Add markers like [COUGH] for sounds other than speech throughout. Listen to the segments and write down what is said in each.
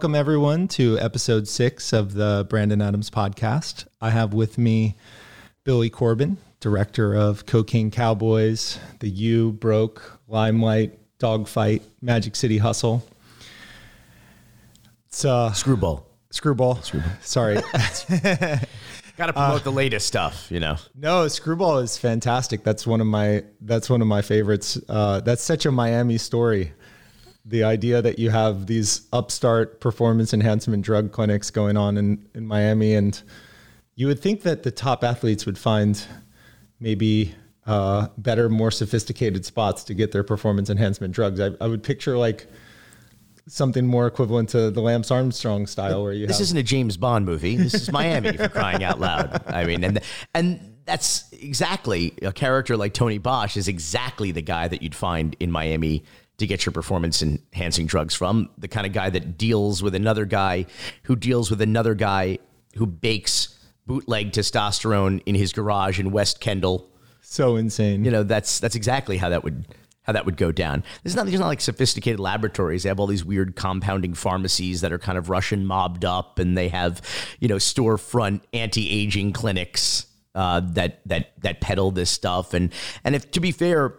Welcome, everyone, to episode six of the Brandon Adams podcast. I have with me Billy Corben, director of Cocaine Cowboys, The U, Broke, Limelight, Dawg Fight, Magic City Hustle. It's uh, Screwball. Screwball. Screwball. Sorry. [LAUGHS] Got to promote the latest stuff, you know. No, Screwball is fantastic. That's one of my that's one of my favorites. Uh, that's such a Miami story. The idea that you have these upstart performance enhancement drug clinics going on in, in Miami, and you would think that the top athletes would find maybe uh, better, more sophisticated spots to get their performance enhancement drugs. I, I would picture like something more equivalent to the Lance Armstrong style, where you This have isn't a James Bond movie. This is Miami for crying out loud. I mean, and and that's exactly a character like Tony Bosch is exactly the guy that you'd find in Miami to get your performance enhancing drugs from. The kind of guy that deals with another guy who deals with another guy who bakes bootleg testosterone in his garage in West Kendall. so insane. you know that's that's exactly how that would how that would go down. There's not there's not like sophisticated laboratories. They have all these weird compounding pharmacies that are kind of Russian mobbed up, and they have you know storefront anti aging clinics uh, that that that peddle this stuff. And and if to be fair,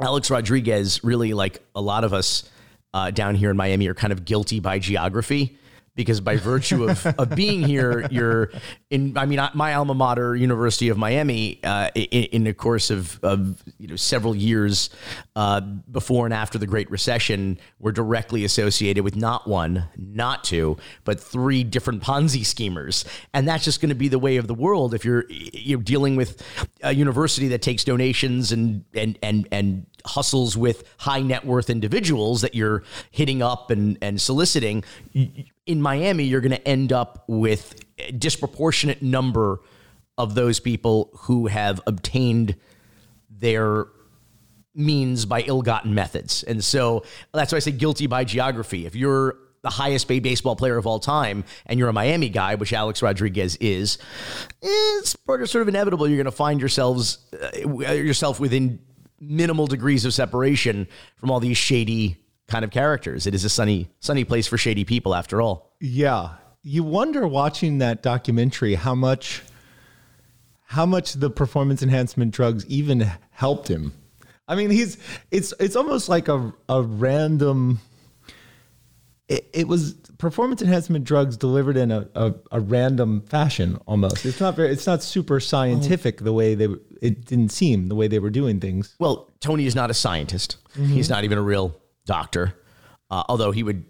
Alex Rodriguez really like a lot of us uh, down here in Miami are kind of guilty by geography because by virtue of, [LAUGHS] of being here, you're in. I mean, my alma mater, University of Miami, uh, in, in the course of, of you know several years uh, before and after the Great Recession, were directly associated with not one, not two, but three different Ponzi schemers, and that's just going to be the way of the world if you're you're dealing with a university that takes donations and and and and hustles with high net worth individuals that you're hitting up and and soliciting. In Miami, you're going to end up with a disproportionate number of those people who have obtained their means by ill-gotten methods. And so that's why I say guilty by geography. If you're the highest paid baseball player of all time and you're a Miami guy, which Alex Rodriguez is, it's sort of inevitable you're going to find yourselves uh, yourself within minimal degrees of separation from all these shady kind of characters. It is a sunny sunny place for shady people after all. Yeah. You wonder watching that documentary how much how much the performance enhancement drugs even helped him. I mean, he's it's it's almost like a a random it, it was performance enhancement drugs delivered in a, a, a random fashion almost. It's not very it's not super scientific the way they it didn't seem the way they were doing things. Well, Tony is not a scientist. He's not even a real doctor, uh, although he would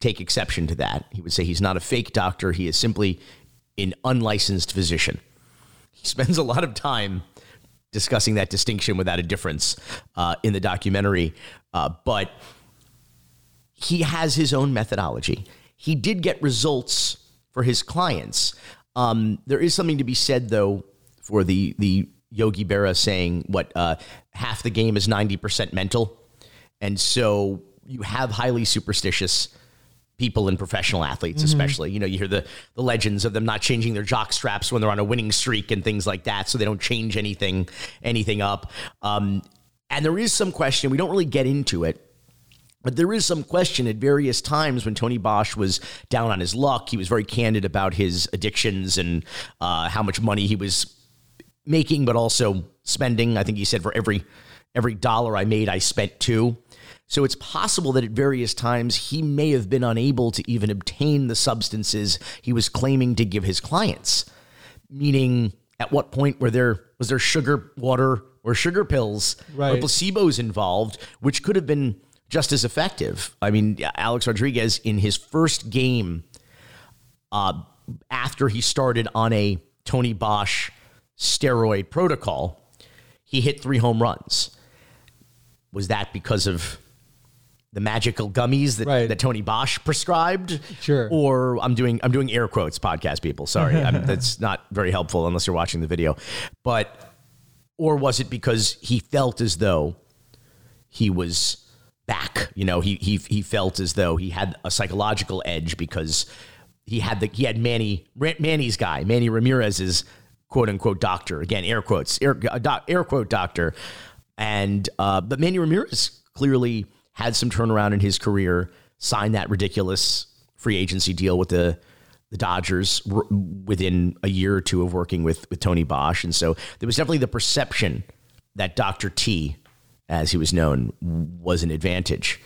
take exception to that. He would say he's not a fake doctor. He is simply an unlicensed physician. He [LAUGHS] spends a lot of time discussing that distinction without a difference uh, in the documentary, uh, but he has his own methodology. He did get results for his clients. Um, there is something to be said, though, for the the Yogi Berra saying what uh, half the game is ninety percent mental, and so you have highly superstitious people and professional athletes, especially. You know, you hear the the legends of them not changing their jock straps when they're on a winning streak and things like that, so they don't change anything anything up. Um, and there is some question. We don't really get into it. But there is some question at various times when Tony Bosch was down on his luck. He was very candid about his addictions and uh, how much money he was making, but also spending. I think he said for every every dollar I made, I spent two. So it's possible that at various times he may have been unable to even obtain the substances he was claiming to give his clients. Meaning, at what point were there was there sugar water or sugar pills or placebos involved, which could have been just as effective? I mean, Alex Rodriguez in his first game uh, after he started on a Tony Bosch steroid protocol, he hit three home runs. Was that because of the magical gummies that, Right. that Tony Bosch prescribed? Sure. Or I'm doing I'm doing air quotes, podcast people. Sorry, I'm, [LAUGHS] that's not very helpful unless you're watching the video. But or was it because he felt as though he was back? You know, he he he felt as though he had a psychological edge because he had the he had Manny Manny's guy, Manny Ramirez's quote unquote doctor. Again, air quotes, air uh, doc, air quote doctor. And uh, but Manny Ramirez clearly had some turnaround in his career, signed that ridiculous free agency deal with the the Dodgers r- within a year or two of working with with Tony Bosch, and so there was definitely the perception that Doctor T, as he was known, was an advantage.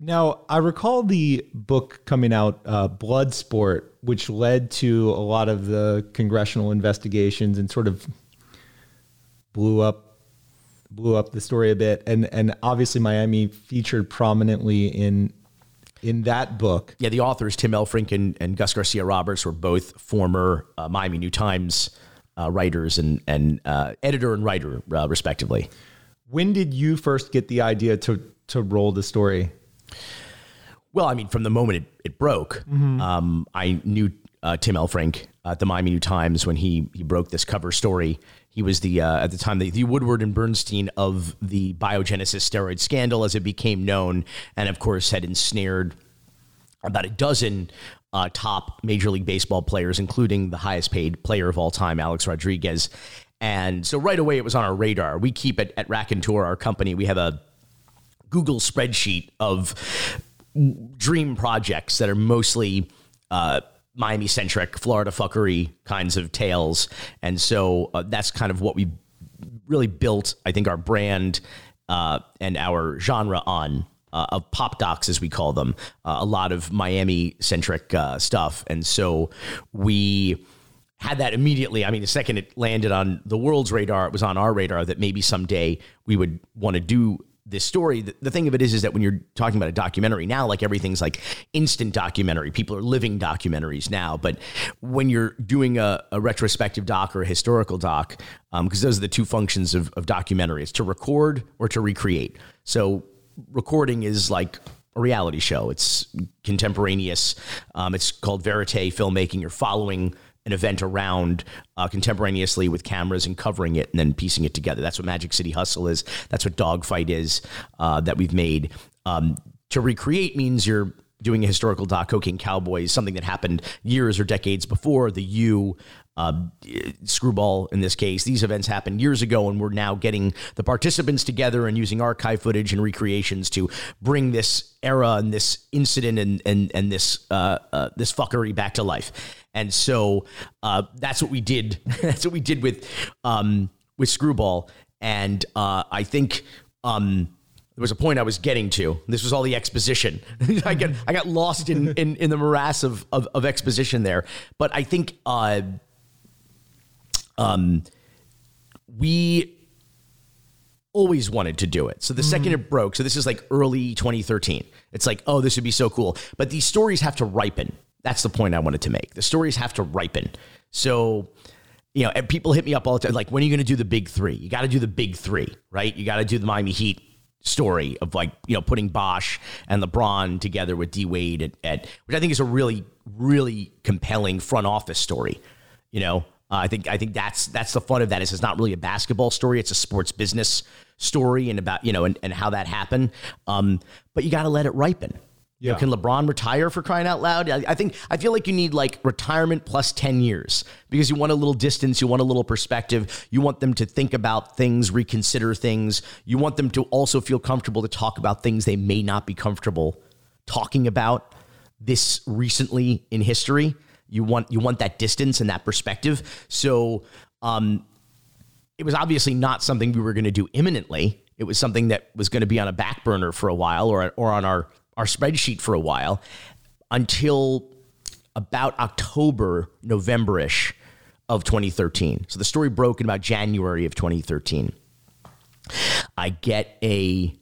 Now, I recall the book coming out, uh, Bloodsport, which led to a lot of the congressional investigations and sort of blew up blew up the story a bit. And and obviously Miami featured prominently in in that book. Yeah, the authors Tim Elfrink and, and Gus Garcia Roberts were both former uh, Miami New Times uh, writers and and uh, editor and writer, uh, respectively. When did you first get the idea to to roll the story? Well, I mean, from the moment it, it broke, mm-hmm. um, I knew uh, Tim Elfrink at the Miami New Times when he he broke this cover story. He was the uh, at the time the, the, Woodward and Bernstein of the biogenesis steroid scandal, as it became known, and of course had ensnared about a dozen uh, top Major League Baseball players, including the highest paid player of all time, Alex Rodriguez. And so right away, it was on our radar. We keep it at rakontur, our company. We have a Google spreadsheet of dream projects that are mostly uh, Miami centric, Florida fuckery kinds of tales. And so uh, that's kind of what we really built, I think, our brand uh, and our genre on. Uh, of pop docs, as we call them, uh, a lot of Miami centric uh, stuff. And so we had that immediately. I mean, the second it landed on the world's radar, it was on our radar that maybe someday we would want to do this story the, the, thing of it is is that when you're talking about a documentary now like everything's like instant documentary. People are living documentaries now. But when you're doing a, a retrospective doc or a historical doc because um, those are the two functions of, of documentary it's to record or to recreate. So recording is like a reality show. It's contemporaneous. Um, it's called verite filmmaking. You're following an event around uh, contemporaneously with cameras and covering it and then piecing it together. That's what Magic City Hustle is. That's what Dawg Fight is uh, that we've made. Um, to recreate means you're doing a historical doc, Cocaine Cowboys, something that happened years or decades before the U. Uh, screwball in this case. These events happened years ago, and we're now getting the participants together and using archive footage and recreations to bring this era and this incident and and and this uh, uh, this fuckery back to life. And so uh, that's what we did. [LAUGHS] that's what we did with um, with Screwball. And uh, I think um, there was a point I was getting to. This was all the exposition. [LAUGHS] I got I got lost in, in, in the morass of, of, of exposition there. But I think uh, um, we always wanted to do it. So the mm-hmm. second it broke, so this is like early 2013. It's like, oh, this would be so cool. But these stories have to ripen. That's the point I wanted to make. The stories have to ripen. So, you know, and people hit me up all the time, like, when are you going to do the big three? You got to do the big three, right? You got to do the Miami Heat story of like, you know, putting Bosh and LeBron together with D Wade at, at which I think is a really, really compelling front office story. You know, uh, I think I think that's that's the fun of that is it's not really a basketball story; it's a sports business story and about you know and, and how that happened. Um, but you got to let it ripen. Yeah. You know, can LeBron retire for crying out loud? I, I, think I feel like you need like retirement plus 10 years because you want a little distance, you want a little perspective, you want them to think about things, reconsider things. You want them to also feel comfortable to talk about things they may not be comfortable talking about this recently in history. You want you want that distance and that perspective. So um, it was obviously not something we were going to do imminently. It was something that was going to be on a back burner for a while or or on our our spreadsheet for a while until about October, Novemberish of 2013. So the story broke in about January of 2013. I get a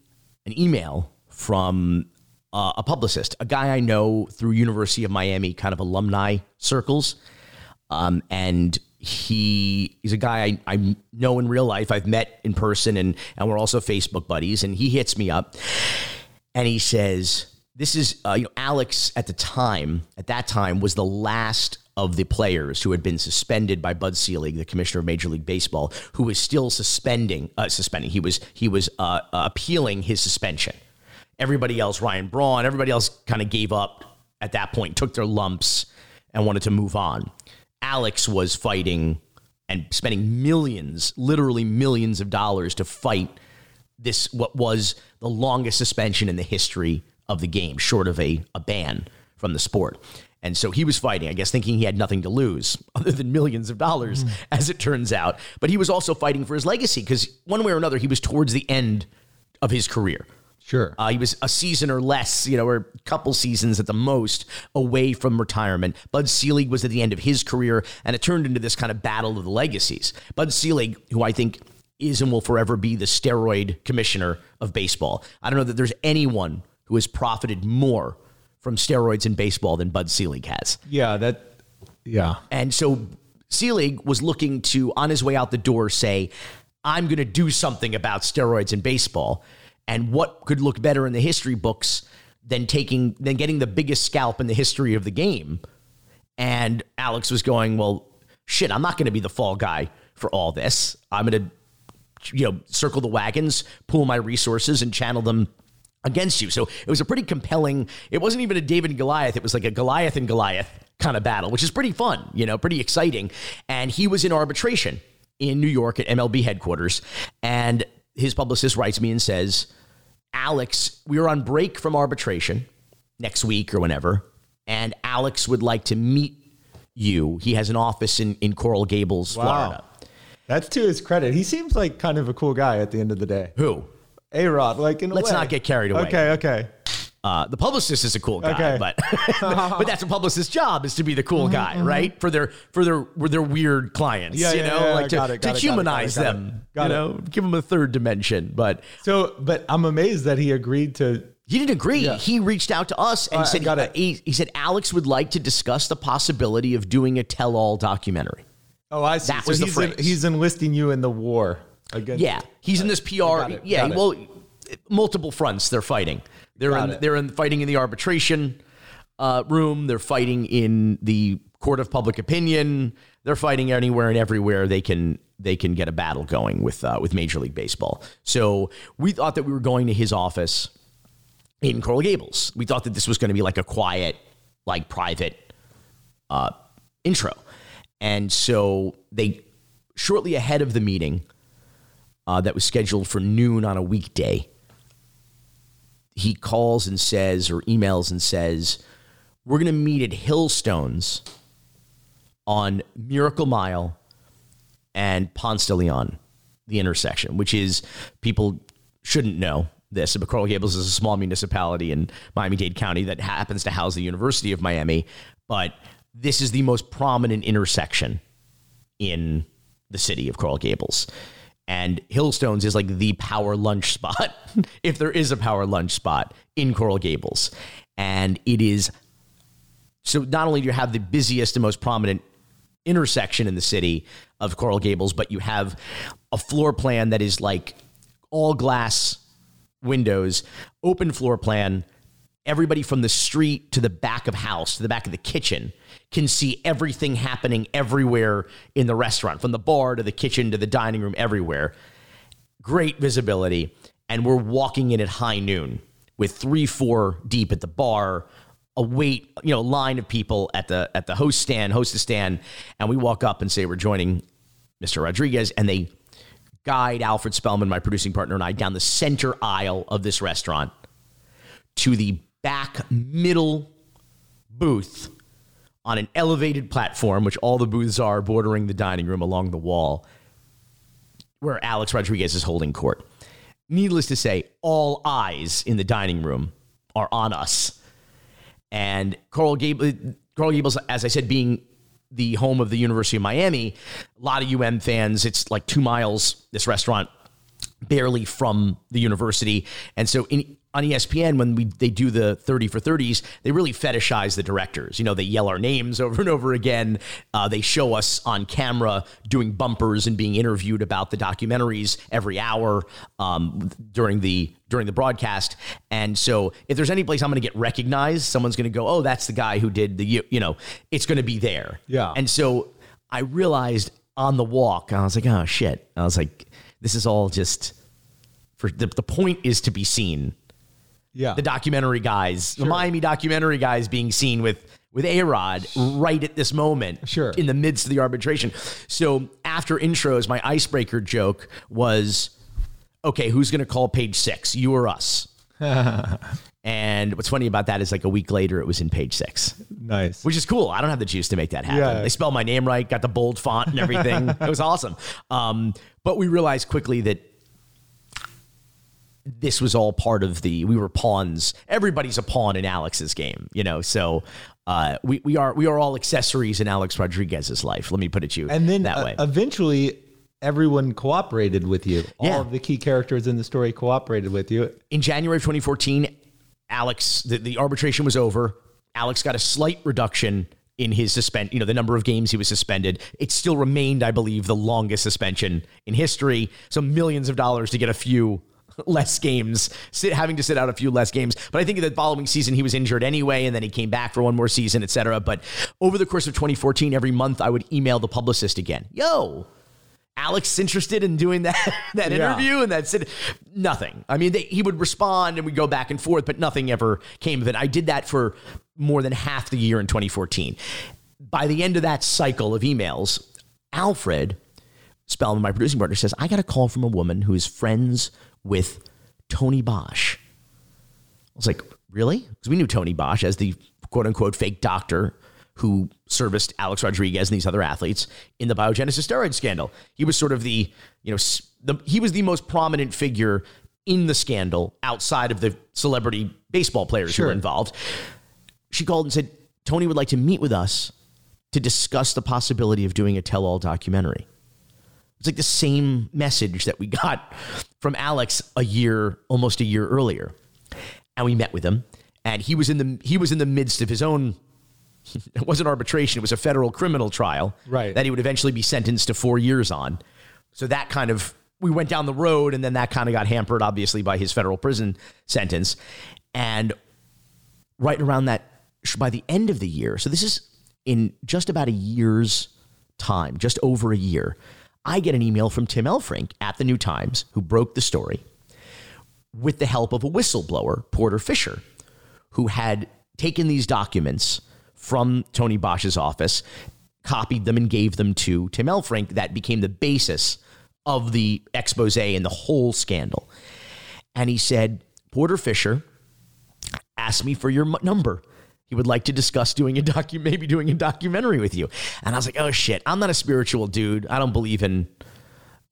an email from uh, a publicist, a guy I know through University of Miami kind of alumni circles, um, and he he's a guy I, I know in real life. I've met in person, and and we're also Facebook buddies. And he hits me up and he says, "This is uh, you know Alex at the time. At that time, was the last of the players who had been suspended by Bud Selig, the commissioner of Major League Baseball, who was still suspending, uh, suspending. He was he was uh, uh appealing his suspension. Everybody else, Ryan Braun, everybody else, kind of gave up at that point, took their lumps, and wanted to move on. Alex was fighting and spending millions, literally millions of dollars to fight this what was the longest suspension in the history of the game, short of a, a ban from the sport. And so he was fighting, I guess, thinking he had nothing to lose [LAUGHS] other than millions of dollars, mm. as it turns out. But he was also fighting for his legacy because one way or another, he was towards the end of his career. Sure. Uh, he was a season or less, you know, or a couple seasons at the most away from retirement. Bud Selig was at the end of his career, and it turned into this kind of battle of the legacies. Bud Selig, who I think is and will forever be the steroid commissioner of baseball. I don't know that there's anyone who has profited more from steroids in baseball than Bud Selig has. yeah, that yeah. And so Selig was looking to, on his way out the door, say, I'm going to do something about steroids in baseball. And what could look better in the history books than taking, than getting the biggest scalp in the history of the game? And Alex was going, Well, shit, I'm not going to be the fall guy for all this. I'm going to, you know, circle the wagons, pool my resources, and channel them against you. So it was a pretty compelling. It wasn't even a David and Goliath. It was like a Goliath and Goliath kind of battle, which is pretty fun, you know, pretty exciting. And he was in arbitration in New York at MLB headquarters, and his publicist writes me and says, "Alex, we are on break from arbitration next week or whenever, and Alex would like to meet you. He has an office in in Coral Gables, Florida." That's to his credit. He seems like kind of a cool guy at the end of the day. Who? A Rod, like in Let's way. not get carried away. Okay, okay. Uh, the publicist is a cool guy, Okay. but [LAUGHS] but that's a publicist's job is to be the cool Mm-hmm, guy, right? For their for their for their weird clients, Yeah, you yeah, know, yeah, like to, it, to it, humanize got it, got them. Got you know, give them a third dimension. But So, but I'm amazed that he agreed to. he didn't agree. Yeah. He reached out to us and I said got it. He, he said Alex would like to discuss the possibility of doing a tell-all documentary. Oh, I see. That so was the he's, en- phrase. he's enlisting you in the war against. Yeah, he's in this PR. Yeah, well, multiple fronts they're fighting. They're Got in it. they're in fighting in the arbitration uh, room. They're fighting in the court of public opinion. They're fighting anywhere and everywhere they can they can get a battle going with uh, with Major League Baseball. So we thought that we were going to his office in Coral Gables. We thought that this was going to be like a quiet, like private uh, intro. And so they, shortly ahead of the meeting uh, that was scheduled for noon on a weekday, he calls and says, or emails and says, We're going to meet at Hillstones on Miracle Mile and Ponce de Leon, the intersection, which is people shouldn't know this, but Coral Gables is a small municipality in Miami Dade County that happens to house the University of Miami. But this is the most prominent intersection in the city of Coral Gables. And Hillstones is like the power lunch spot, [LAUGHS] if there is a power lunch spot in Coral Gables. And it is so not only do you have the busiest and most prominent intersection in the city of Coral Gables, but you have a floor plan that is like all glass windows, open floor plan. Everybody from the street to the back of house to the back of the kitchen can see everything happening everywhere in the restaurant, from the bar to the kitchen to the dining room, everywhere. Great visibility. And we're walking in at high noon with three, four deep at the bar, a wait, you know, line of people at the at the host stand, hostess stand, and we walk up and say we're joining Mr. Rodriguez, and they guide Alfred Spellman, my producing partner, and I down the center aisle of this restaurant to the back middle booth on an elevated platform, which all the booths are bordering the dining room along the wall, where Alex Rodriguez is holding court. Needless to say, all eyes in the dining room are on us. And Coral Gables, Coral Gables, as I said, being the home of the University of Miami, a lot of UM fans. It's like two miles, this restaurant, barely from the university. And so in, on ESPN, when we they do the 30 for 30s, they really fetishize the directors. You know, they yell our names [LAUGHS] over and over again. Uh, they show us on camera doing bumpers and being interviewed about the documentaries every hour um, during the during the broadcast. And so if there's any place I'm going to get recognized, someone's going to go, "Oh, that's the guy who did the U, you know." It's going to be there. Yeah. And so I realized on the walk, I was like, "Oh shit!" I was like, "This is all just." For the, the point is to be seen Yeah. the documentary guys, the Miami documentary guys being seen with with A Rod right at this moment, Sure. in the midst of the arbitration. So after intros, my icebreaker joke was, okay, who's going to call page six, you or us? [LAUGHS] and what's funny about that is like a week later, it was in page six. Nice. Which is cool. I don't have the juice to make that happen. Yeah. They spelled my name right, got the bold font and everything. [LAUGHS] it was awesome. Um, but we realized quickly that this was all part of the we were pawns everybody's a pawn in alex's game you know so uh, we, we are we are all accessories in alex rodriguez's life let me put it to you and then that uh, way eventually everyone cooperated with you. All Yeah. of the key characters in the story cooperated with you. in January of 2014, Alex, the, the arbitration was over. Alex got a slight reduction in his suspend, you know, the number of games he was suspended. It still remained, I believe, the longest suspension in history. So millions of dollars to get a few less games, sit, having to sit out a few less games. But I think the following season he was injured anyway, and then he came back for one more season, et cetera. But over the course of 2014, every month I would email the publicist again. Yo, Alex interested in doing that [LAUGHS] that Yeah. interview and that's it. Nothing. I mean, they, he would respond and we'd go back and forth, but nothing ever came of it. I did that for more than half the year in 2014. By the end of that cycle of emails, Alfred Spellman, my producing partner, says, I got a call from a woman who is friends with Tony Bosch. I was like, really? Because we knew Tony Bosch as the quote unquote fake doctor who serviced Alex Rodriguez and these other athletes in the biogenesis steroid scandal. He was sort of the, you know, the, he was the most prominent figure in the scandal outside of the celebrity baseball players who were involved. She called and said, Tony would like to meet with us to discuss the possibility of doing a tell all documentary. It's like the same message that we got from Alex a year, almost a year earlier. And we met with him, and he was in the he was in the midst of his own. [LAUGHS] It wasn't arbitration; it was a federal criminal trial, Right. That he would eventually be sentenced to four years on. So that kind of we went down the road, and then that kind of got hampered, obviously, by his federal prison sentence. And right around that, by the end of the year, so this is in just about a year's time, just over a year, I get an email from Tim Elfrink at the New Times, who broke the story, with the help of a whistleblower, Porter Fisher, who had taken these documents from Tony Bosch's office, copied them, and gave them to Tim Elfrink. That became the basis of the expose and the whole scandal. And he said, Porter Fisher asked me for your number. He would like to discuss doing a docu, maybe doing a documentary with you. And I was like, oh shit, I'm not a spiritual dude. I don't believe in,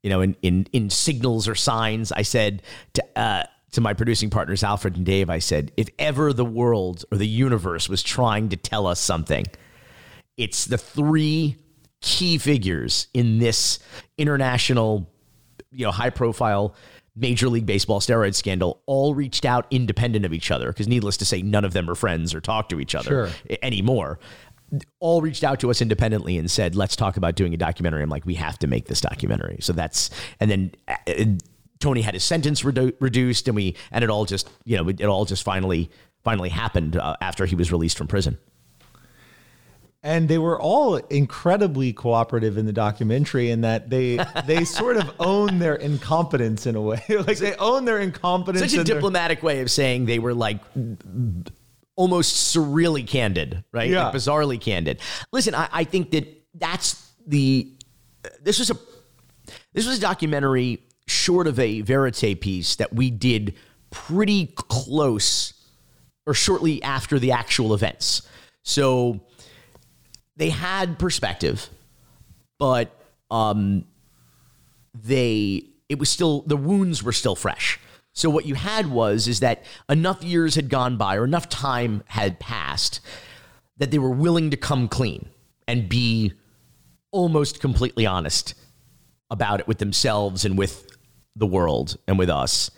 you know, in in in signals or signs. I said to uh, to my producing partners Alfred and Dave, I said, if ever the world or the universe was trying to tell us something, it's the three key figures in this international, you know, high profile Major League Baseball steroid scandal all reached out independent of each other because needless to say, none of them are friends or talk to each other Sure. anymore. All reached out to us independently and said, "Let's talk about doing a documentary." I'm like, "We have to make this documentary." So that's and then uh, Tony had his sentence redu- reduced, and we and it all just you know it all just finally finally happened uh, after he was released from prison. And they were all incredibly cooperative in the documentary in that they they [LAUGHS] sort of own their incompetence in a way [LAUGHS] like they own their incompetence Such a and their- diplomatic way of saying they were like almost surreally candid, right? Yeah. Like bizarrely candid. Listen, I, I think that that's the. This was a this was a documentary short of a verite piece that we did pretty close or shortly after the actual events. So they had perspective, but um, they it was still the wounds were still fresh. So what you had was is that enough years had gone by or enough time had passed that they were willing to come clean and be almost completely honest about it with themselves and with the world and with us.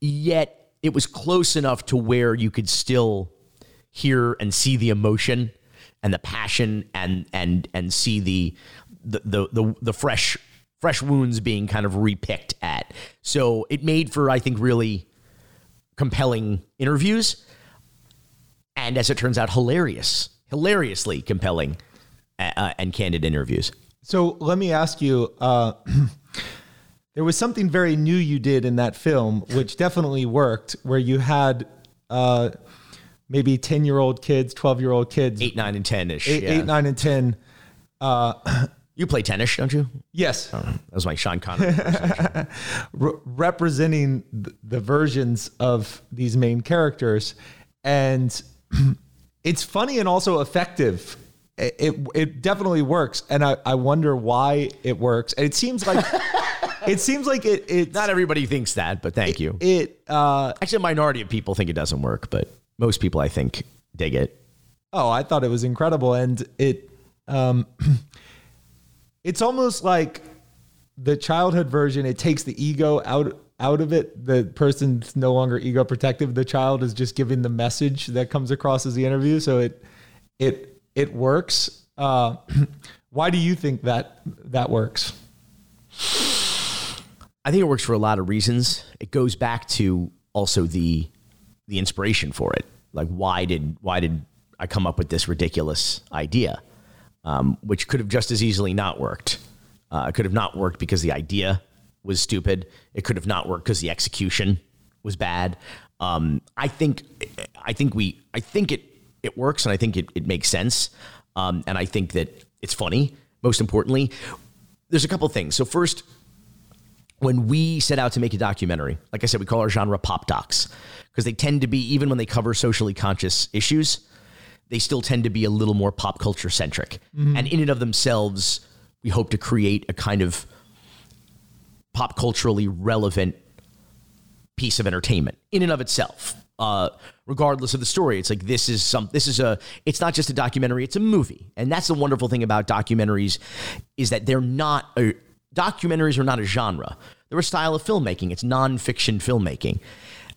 Yet it was close enough to where you could still hear and see the emotion and the passion and and and see the the the the, the fresh fresh wounds being kind of repicked at. So it made for I think really compelling interviews and as it turns out hilarious hilariously compelling uh, uh, and candid interviews. So let me ask you. Uh, [CLEARS THROAT] there was something very new you did in that film, which definitely worked, where you had uh, maybe ten-year-old kids, twelve-year-old kids, Eight, nine, and ten ish. eight, eight, nine, and ten, uh, [CLEARS THROAT] You play tennis, don't you? Yes, that was my Sean Connery. [LAUGHS] Re- representing th- the versions of these main characters, and [CLEARS THROAT] it's funny and also effective. It, it, it definitely works, and I, I wonder why it works. And it seems like [LAUGHS] it seems like it. It's Not everybody thinks that, but thank you. it. Uh, Actually, a minority of people think it doesn't work, but most people, I think, dig it. Oh, I thought it was incredible, and it um, [CLEARS THROAT] it's almost like the childhood version. It takes the ego out out of it. The person's no longer ego protective. The child is just giving the message that comes across as the interview. So it it it works. Uh, [CLEARS THROAT] why do you think that that works? I think it works for a lot of reasons. It goes back to also the the inspiration for it. Like why did why did I come up with this ridiculous idea, um, which could have just as easily not worked. Uh, it could have not worked because the idea was stupid. It could have not worked because the execution was bad. Um, I think I think we I think it it works and I think it, it makes sense. Um, and I think that it's funny. Most importantly, there's a couple things. So first, when we set out to make a documentary, like I said, we call our genre pop docs because they tend to be, even when they cover socially conscious issues, they still tend to be a little more pop culture centric. And in and of themselves, we hope to create a kind of pop culturally relevant piece of entertainment in and of itself. Uh, regardless of the story, it's like this is some. This is a. It's not just a documentary; it's a movie, and that's the wonderful thing about documentaries, is that they're not. A, documentaries are not a genre; they're a style of filmmaking. It's nonfiction filmmaking.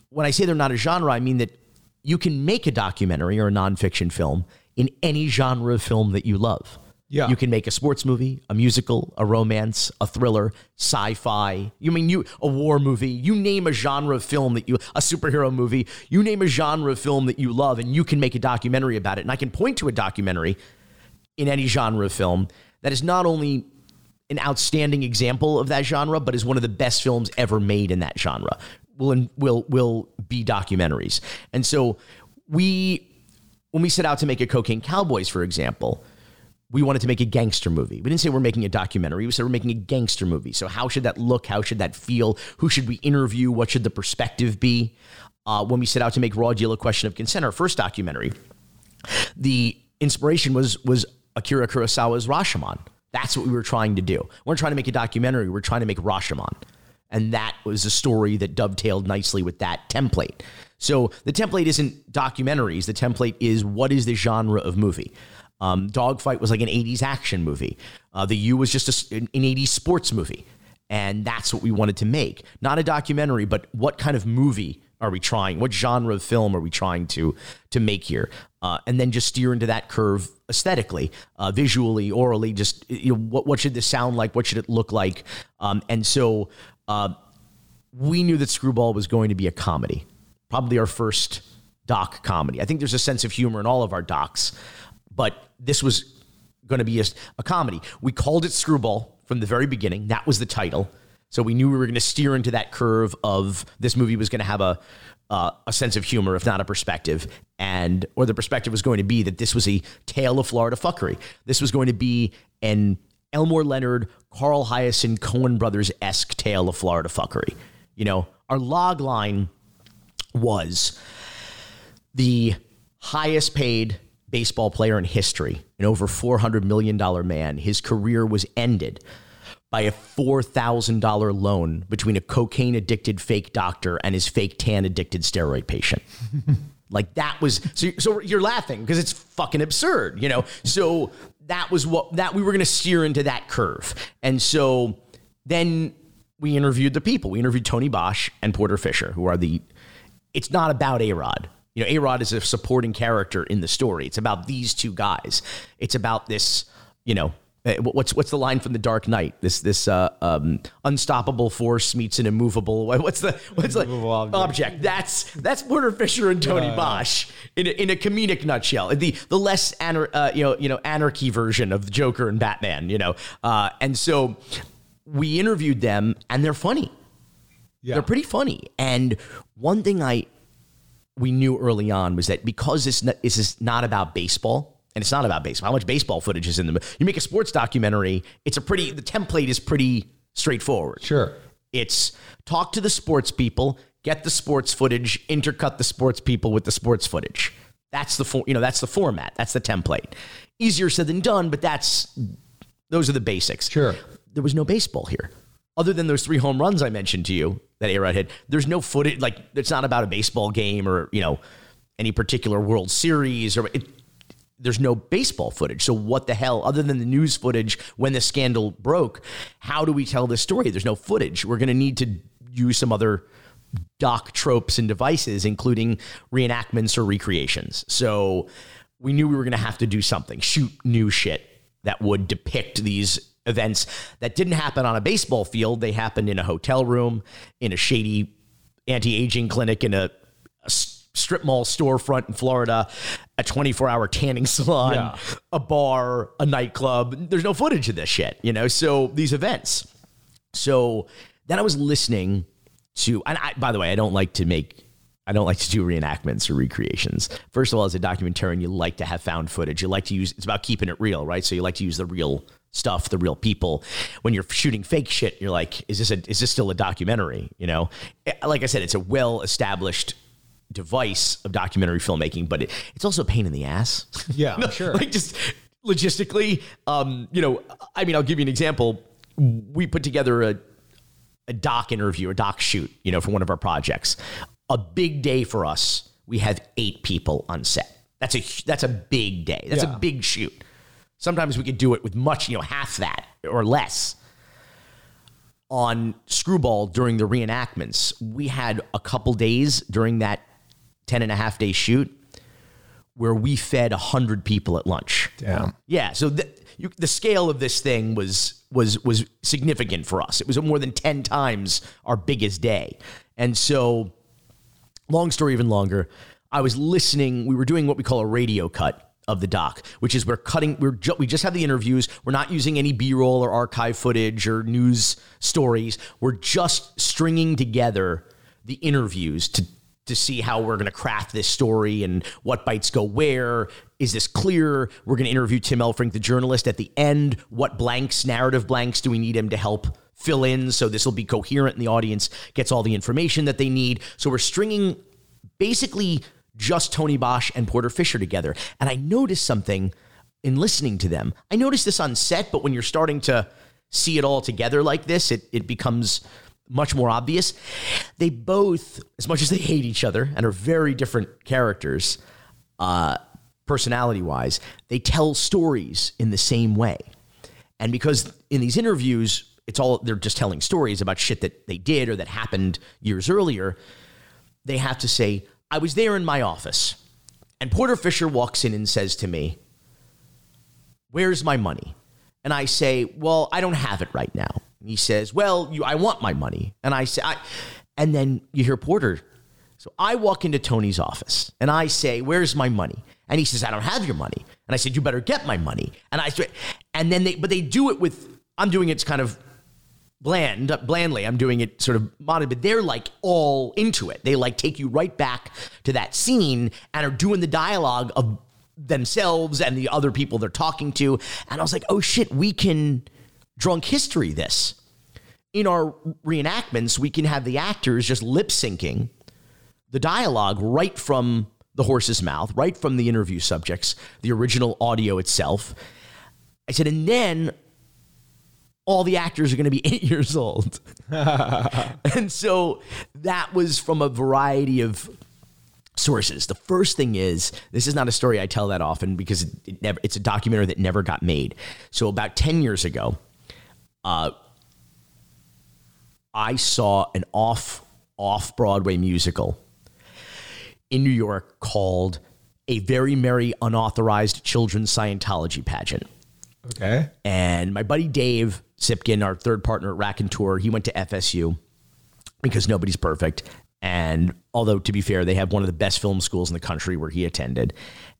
When I say they're not a genre, I mean that you can make a documentary or a nonfiction film in any genre of film that you love. Yeah. You can make a sports movie, a musical, a romance, a thriller, sci-fi. You mean you a war movie? You name a genre of film that you a superhero movie. You name a genre of film that you love, and you can make a documentary about it. And I can point to a documentary in any genre of film that is not only an outstanding example of that genre, but is one of the best films ever made in that genre. Will will will be documentaries. And so we when we set out to make a Cocaine Cowboys, for example, we wanted to make a gangster movie. We didn't say we're making a documentary. We said we're making a gangster movie. So how should that look? How should that feel? Who should we interview? What should the perspective be? Uh, when we set out to make Raw Deal a Question of Consent, our first documentary, the inspiration was was Akira Kurosawa's Rashomon. That's what we were trying to do. We weren't trying to make a documentary. We were trying to make Rashomon. And that was a story that dovetailed nicely with that template. So the template isn't documentaries. The template is what is the genre of movie? Um, Dawg Fight was like an 80s action movie. Uh, the U was just a, an 80s sports movie. And that's what we wanted to make. Not a documentary, but what kind of movie are we trying? What genre of film are we trying to to make here? Uh, and then just steer into that curve aesthetically, uh, visually, orally. Just you know, what what should this sound like? What should it look like? Um, and so uh, we knew that Screwball was going to be a comedy, probably our first doc comedy. I think there's a sense of humor in all of our docs, but this was going to be a, a comedy. We called it Screwball from the very beginning. That was the title. So we knew we were going to steer into that curve of this movie was going to have a uh, a sense of humor, if not a perspective, and or the perspective was going to be that this was a tale of Florida fuckery. This was going to be an Elmore Leonard, Carl Hiaasen, Coen Brothers esque tale of Florida fuckery. You know, our log line was the highest paid baseball player in history, an over $400 million man. His career was ended by a $4,000 loan between a cocaine addicted fake doctor and his fake tan addicted steroid patient. [LAUGHS] like that was so, so you're laughing because it's fucking absurd, you know? So that was what that we were going to steer into that curve. And so then we interviewed the people. We interviewed Tony Bosch and Porter Fisher, who are the it's not about A-Rod. You know, A-Rod is a supporting character in the story. It's about these two guys. It's about this, you know, what's what's the line from the Dark Knight? This this uh, um, unstoppable force meets an immovable. [LAUGHS] What's the what's the object. object. That's that's Porter Fisher and Tony Bosch in a, in a comedic nutshell. The the less anar- uh, you know you know anarchy version of the Joker and Batman. You know, uh, and so we interviewed them, and they're funny. Yeah. They're pretty funny. And one thing I we knew early on was that because this this is not about baseball and it's not about baseball. How much baseball footage is in them? You make a sports documentary, it's a pretty, the template is pretty straightforward. Sure. It's talk to the sports people, get the sports footage, intercut the sports people with the sports footage. That's the for, you know that's the format. That's the template. Easier said than done, but that's those are the basics. Sure. There was no baseball here, other than those three home runs I mentioned to you that A Rod hit. There's no footage. Like it's not about a baseball game or you know any particular World Series or. It, there's no baseball footage. So what the hell, other than the news footage when the scandal broke, how do we tell this story? There's no footage. We're going to need to use some other doc tropes and devices, including reenactments or recreations. So we knew we were going to have to do something, shoot new shit that would depict these events that didn't happen on a baseball field. They happened in a hotel room, in a shady anti aging clinic, in a strip mall storefront in Florida, a 24 hour tanning [LAUGHS] salon, Yeah. a bar, a nightclub. There's no footage of this shit, you know? So these events. So then I was listening to, and I, by the way, I don't like to make, I don't like to do reenactments or recreations. First of all, as a documentarian, you like to have found footage. You like to use, it's about keeping it real, right? So you like to use the real stuff, the real people. When you're shooting fake shit, you're like, is this a, is this still a documentary? You know, Eh, like I said, it's a well established device of documentary filmmaking, but it, it's also a pain in the ass. [LAUGHS] Yeah, I'm [LAUGHS] sure. like just logistically, um, you know, I mean, I'll give you an example. We put together a, a doc interview, a doc shoot, you know, for one of our projects. A big day for us. We have eight people on set. That's a that's a big day. That's Yeah. a big shoot. Sometimes we could do it with much, you know, half that or less. On Screwball during the reenactments, we had a couple days during that 10 and a half day shoot where we fed 100 people at lunch. Damn. Yeah, so the, you, the scale of this thing was was was significant for us. It was more than 10 times our biggest day. And so long story even longer, I was listening, we were doing what we call a radio cut of the doc, which is we're cutting we're ju- we just have the interviews. We're not using any B-roll or archive footage or news stories. We're just stringing together the interviews to to see how we're going to craft this story and what bites go where. Is this clear? We're going to interview Tim Elfrink, the journalist, at the end. What blanks, narrative blanks, do we need him to help fill in so this will be coherent and the audience gets all the information that they need? So we're stringing basically just Tony Bosch and Porter Fisher together. And I noticed something in listening to them. I noticed this on set, but when you're starting to see it all together like this, it, it becomes much more obvious. They both, as much as they hate each other and are very different characters, uh, personality wise, they tell stories in the same way. And because in these interviews, it's all they're just telling stories about shit that they did or that happened years earlier, they have to say, I was there in my office. And Porter Fisher walks in and says to me, Where's my money? And I say, Well, I don't have it right now. He says, Well, you, I want my money. And I say, I, and then you hear Porter. So I walk into Tony's office and I say, Where's my money? And he says, I don't have your money. And I said, You better get my money. And I said, and then they, but they do it with, I'm doing it kind of bland, blandly. I'm doing it sort of modern, but they're like all into it. They like take you right back to that scene and are doing the dialogue of themselves and the other people they're talking to. And I was like, oh shit, we can drunk history this. In our reenactments, we can have the actors just lip syncing the dialogue right from the horse's mouth, right from the interview subjects, the original audio itself. I said, and then all the actors are going to be [LAUGHS] eight years old. [LAUGHS] and so that was from a variety of sources. The first thing is this is not a story I tell that often because it, never it's a documentary that never got made. So about 10 years ago, uh, I saw an off off Broadway musical in New York called A Very Merry Unauthorized Children's Scientology Pageant. Okay. And my buddy Dave Cypkin, our third partner at rakontur, he went to FSU because nobody's perfect. And although, to be fair, they have one of the best film schools in the country where he attended.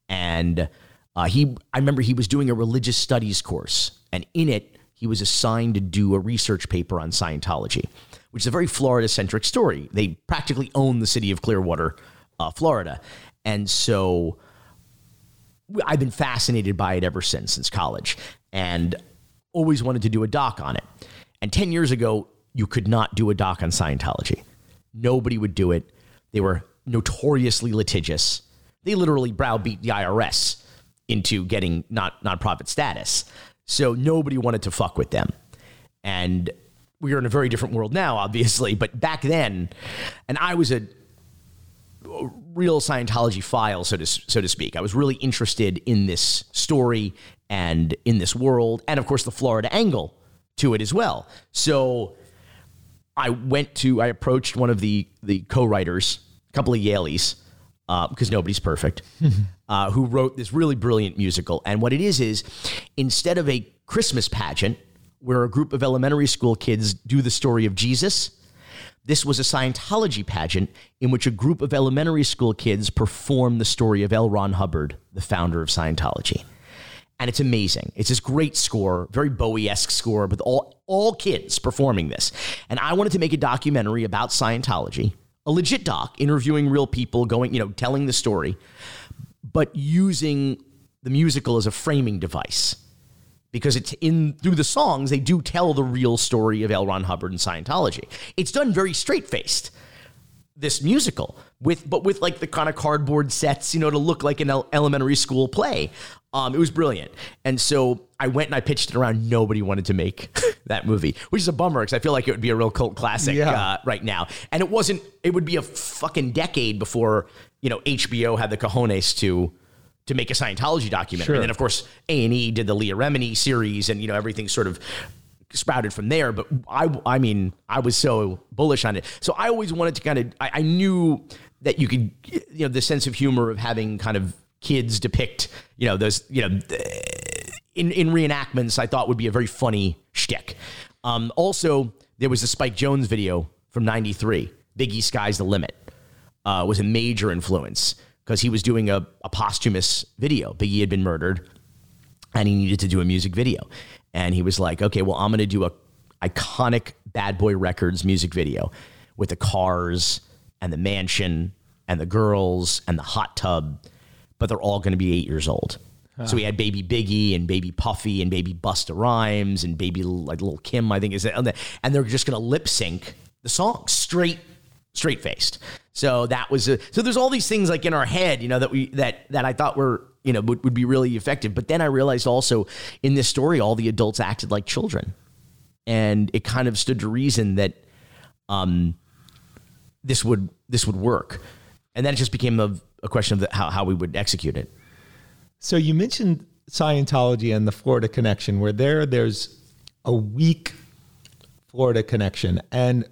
And uh, he, I remember he was doing a religious studies course, and in it, he was assigned to do a research paper on Scientology, which is a very Florida centric story. They practically own the city of Clearwater, uh, Florida. And so I've been fascinated by it ever since, since college, and always wanted to do a doc on it. And 10 years ago, you could not do a doc on Scientology. Nobody would do it. They were notoriously litigious. They literally browbeat the IRS into getting not nonprofit status. So nobody wanted to fuck with them. And we are in a very different world now, obviously. But back then, and I was a real Scientology file, so to so to speak. I was really interested in this story and in this world, and of course the Florida angle to it as well. So I went to I approached one of the the co-writers, a couple of Yalies, uh, because nobody's perfect, [LAUGHS] uh, who wrote this really brilliant musical. And what it is is instead of a Christmas pageant where a group of elementary school kids do the story of Jesus this was a Scientology pageant in which a group of elementary school kids performed the story of L. Ron Hubbard, the founder of Scientology. And it's amazing. It's this great score, very Bowie esque score, with all, all kids performing this. And I wanted to make a documentary about Scientology, a legit doc, interviewing real people, going, you know, telling the story, but using the musical as a framing device because it's in through the songs they do tell the real story of L. Ron Hubbard and Scientology. It's done very straight faced. This musical with but with like the kind of cardboard sets, you know, to look like an elementary school play. Um, it was brilliant, and so I went and I pitched it around. Nobody wanted to make [LAUGHS] that movie, which is a bummer because I feel like it would be a real cult classic yeah. uh, right now. And it wasn't. It would be a fucking decade before you know HBO had the cojones to to make a Scientology documentary. Sure. And then of course A and E did the Leah Remini series, and you know everything sort of sprouted from there. But I, I mean, I was so bullish on it. So I always wanted to kind of, I, I knew that you could, you know, the sense of humor of having kind of kids depict, you know, those, you know, in in reenactments. I thought would be a very funny shtick. Um, also, there was the Spike Jonze video from '93. Biggie Sky's the Limit uh, was a major influence because he was doing a, a posthumous video. Biggie had been murdered and he needed to do a music video. And he was like, okay, well, I'm going to do a iconic Bad Boy Records music video with the cars and the mansion and the girls and the hot tub, but they're all going to be eight years old. So we had baby Biggie and baby Puffy and baby Busta Rhymes and baby like Lil' Kim, I think is it, and they're just going to lip sync the song straight straight faced. So that was a, so there's all these things like in our head, you know, that we that that I thought were you know would, would be really effective. But then I realized also in this story, all the adults acted like children, and it kind of stood to reason that um this would this would work, and then it just became a, a question of the, how how we would execute it. So you mentioned Scientology and the Florida connection, where there there's a weak Florida connection, and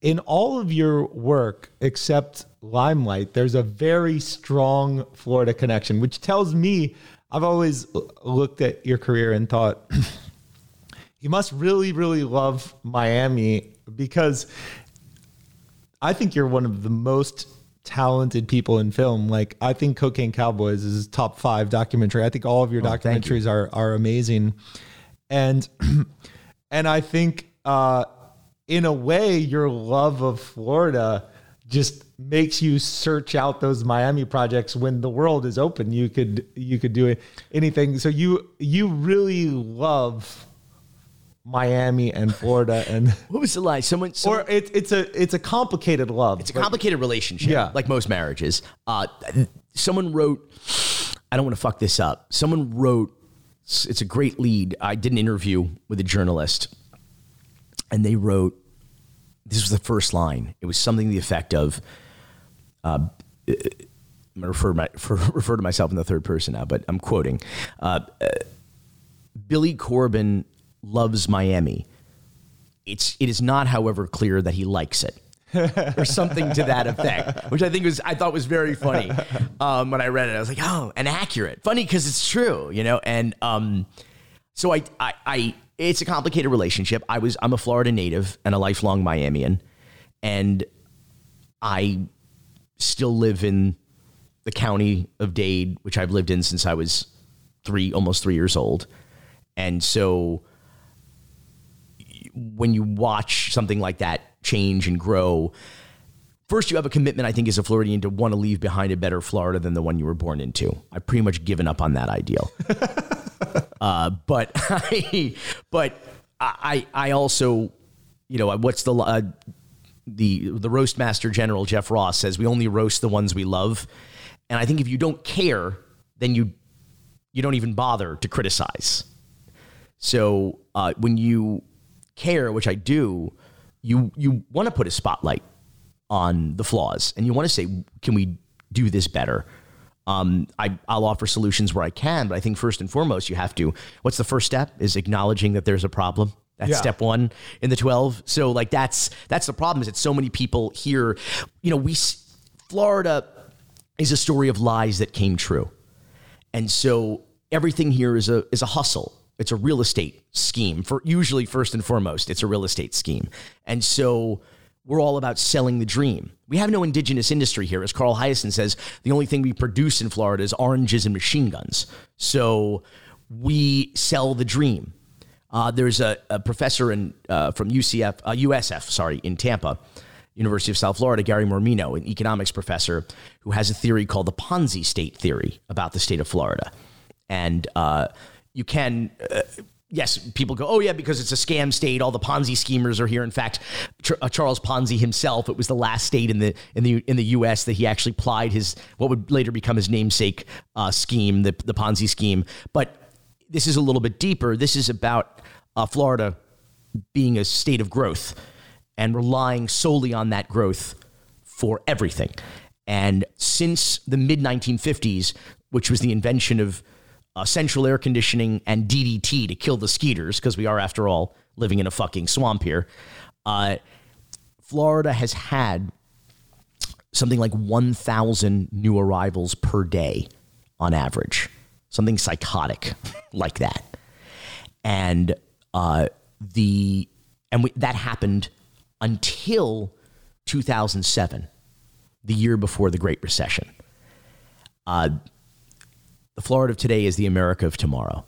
in all of your work except Limelight, there's a very strong Florida connection, which tells me I've always looked at your career and thought [CLEARS THROAT] you must really, really love Miami because I think you're one of the most talented people in film. Like I think Cocaine Cowboys is top five documentary. I think all of your oh, documentaries you. are are amazing, and [CLEARS THROAT] and I think uh, in a way, your love of Florida just makes you search out those Miami projects when the world is open. You could you could do anything. So you you really love Miami and Florida [LAUGHS] and what was the lie? Someone, someone or it, it's a it's a complicated love. It's a complicated relationship. Yeah, like most marriages. Uh, someone wrote. I don't want to fuck this up. Someone wrote. It's a great lead. I did an interview with a journalist and they wrote this was the first line. It was something to the effect of, uh, I'm going to refer, my, [LAUGHS] refer to myself in the third person now, but I'm quoting. Uh, uh, Billy Corben loves Miami. It's, it is not, however, clear that he likes it. or something to that effect, which I think was I thought was very funny um, when I read it. I was like, oh, and accurate, funny because it's true, you know. And um, so I, I it's a complicated relationship. I was I'm a Florida native and a lifelong Miamian, and I still live in the county of Dade, which I've lived in since I was three, almost three years old, and so when you watch something like that change and grow, first you have a commitment, I think, as a Floridian to want to leave behind a better Florida than the one you were born into. I've pretty much given up on that ideal. [LAUGHS] uh, but [LAUGHS] I, but I, I also, you know, what's the uh, the the roast master general Jeff Ross says we only roast the ones we love, and I think if you don't care, then you you don't even bother to criticize. So uh, when you care, which I do, you you want to put a spotlight on the flaws and you want to say, can we do this better? Um, I, I'll offer solutions where I can, but I think first and foremost, you have to. What's the first step? Is acknowledging that there's a problem. That's yeah. step one in the twelve. So like that's that's the problem. Is that so many people here, you know, we Florida is a story of lies that came true, and so everything here is a is a hustle. It's a real estate scheme for usually first and foremost. It's a real estate scheme, and so we're all about selling the dream. We have no indigenous industry here. As Carl Hiaasen says, the only thing we produce in Florida is oranges and machine guns. So we sell the dream. Uh, there's a, a professor in, uh, from UCF, uh, USF, sorry, in Tampa, University of South Florida, Gary Mormino, an economics professor, who has a theory called the Ponzi state theory about the state of Florida. And uh, you can uh, yes, people go, oh yeah, because it's a scam state. All the Ponzi schemers are here. In fact, uh, Charles Ponzi himself, it was the last state in the in the in the U.S. that he actually plied his what would later become his namesake uh, scheme, the the Ponzi scheme. But this is a little bit deeper. This is about uh, Florida being a state of growth and relying solely on that growth for everything. And since the mid 1950s, which was the invention of uh, central air conditioning and DDT to kill the skeeters, because we are, after all, living in a fucking swamp here. Uh, Florida has had something like 1,000 new arrivals per day on average, something psychotic [LAUGHS] like that. And uh, the and we, that happened until 2007, the year before the Great Recession. Uh, the Florida of today is the America of tomorrow.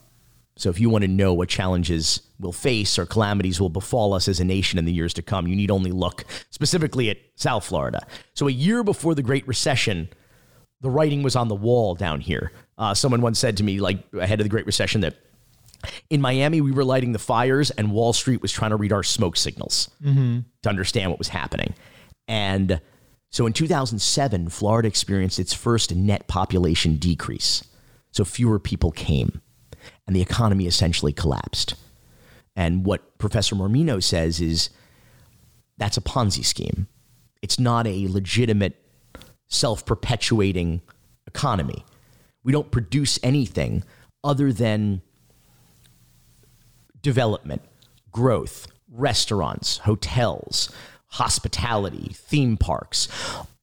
So if you want to know what challenges we'll face or calamities will befall us as a nation in the years to come, you need only look specifically at South Florida. So a year before the Great Recession, the writing was on the wall down here. Uh, someone once said to me, like ahead of the Great Recession, that in Miami we were lighting the fires and Wall Street was trying to read our smoke signals mm-hmm. to understand what was happening. And so in 2007, Florida experienced its first net population decrease. So fewer people came, and the economy essentially collapsed. And what Professor Mormino says is that's a Ponzi scheme. It's not a legitimate, self perpetuating economy. We don't produce anything other than development, growth, restaurants, hotels, hospitality, theme parks,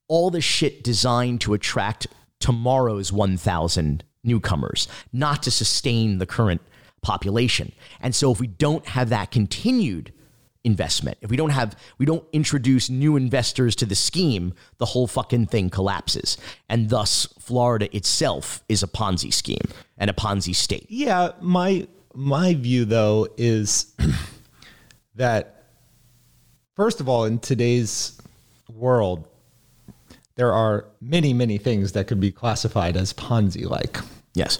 all the shit designed to attract tomorrow's 1,000 newcomers, not to sustain the current population. And so if we don't have that continued investment, if we don't have we don't introduce new investors to the scheme, the whole fucking thing collapses. And thus Florida itself is a Ponzi scheme and a Ponzi state. Yeah, my my view though is [CLEARS THROAT] that first of all in today's world there are many many things that could be classified as Ponzi like. Yes.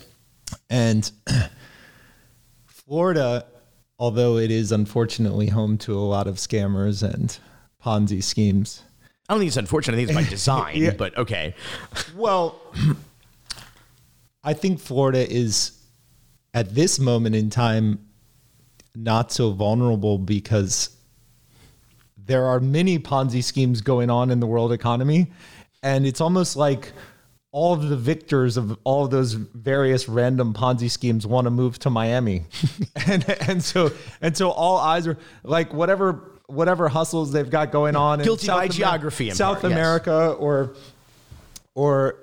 And [CLEARS THROAT] Florida, although it is unfortunately home to a lot of scammers and Ponzi schemes. I don't think it's unfortunate. I think it's by [LAUGHS] design, yeah. but okay. Well, [CLEARS THROAT] I think Florida is at this moment in time not so vulnerable because there are many Ponzi schemes going on in the world economy. And it's almost like all of the victors of all of those various random Ponzi schemes want to move to Miami, [LAUGHS] and and so and so all eyes are like whatever whatever hustles they've got going on. Guilty in South by Amer- geography, South part, America yes. or or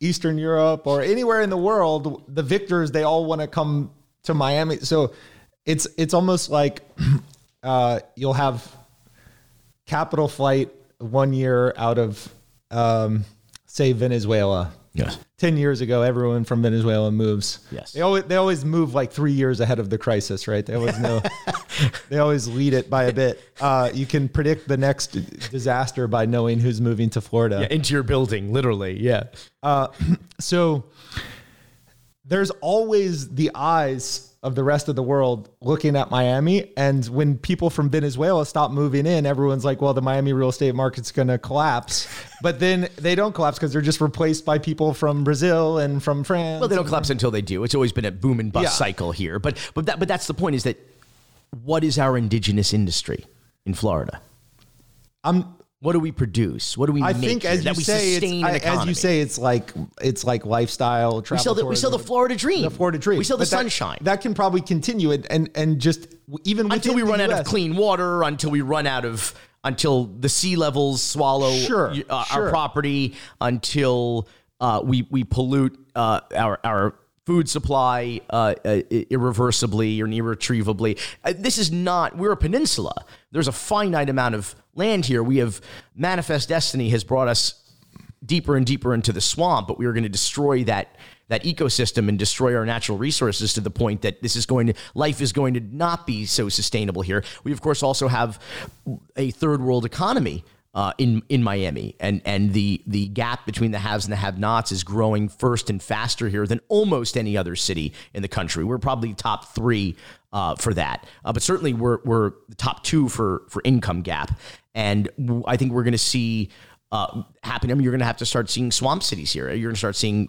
Eastern Europe or anywhere in the world, the victors they all want to come to Miami. So it's it's almost like [CLEARS THROAT] uh, you'll have capital flight one year out of um, say Venezuela. Yes. 10 years ago, everyone from Venezuela moves. Yes. They always, they always move like three years ahead of the crisis, right? They always know, [LAUGHS] they always lead it by a bit. Uh, you can predict the next disaster by knowing who's moving to Florida. Yeah, into your building, literally. Yeah. [CLEARS THROAT] So there's always the eyes of the rest of the world looking at Miami. And when people from Venezuela stop moving in, everyone's like, well, the Miami real estate market's going to collapse. [LAUGHS] But then they don't collapse because they're just replaced by people from Brazil and from France. Well, they don't collapse until they do. It's always been a boom and bust Yeah. cycle here. But but that but that's the point is that what is our indigenous industry in Florida? I'm, What do we produce? What do we I make think as you that we say, it's, sustain I- as you say, it's like it's like lifestyle. we sell the we sell the Florida dream. the Florida dream. We sell the But sunshine. That can probably continue and and, and just even until we run the out of clean water, until we run out of, until the sea levels swallow Sure, uh, sure. our property, until uh, we we pollute uh, our our food supply uh, uh, irreversibly or irretrievably. Uh, this is not. We're a peninsula. There's a finite amount of land here. We have manifest destiny has brought us deeper and deeper into the swamp, but we are going to destroy that that ecosystem and destroy our natural resources to the point that this is going to life is going to not be so sustainable here. We of course also have a third world economy. Uh, in in Miami, and and the the gap between the haves and the have-nots is growing first and faster here than almost any other city in the country. We're probably top three uh, for that, uh, but certainly we're we're the top two for for income gap, and I think we're going to see uh, happen. I mean, you're going to have to start seeing swamp cities here. You're going to start seeing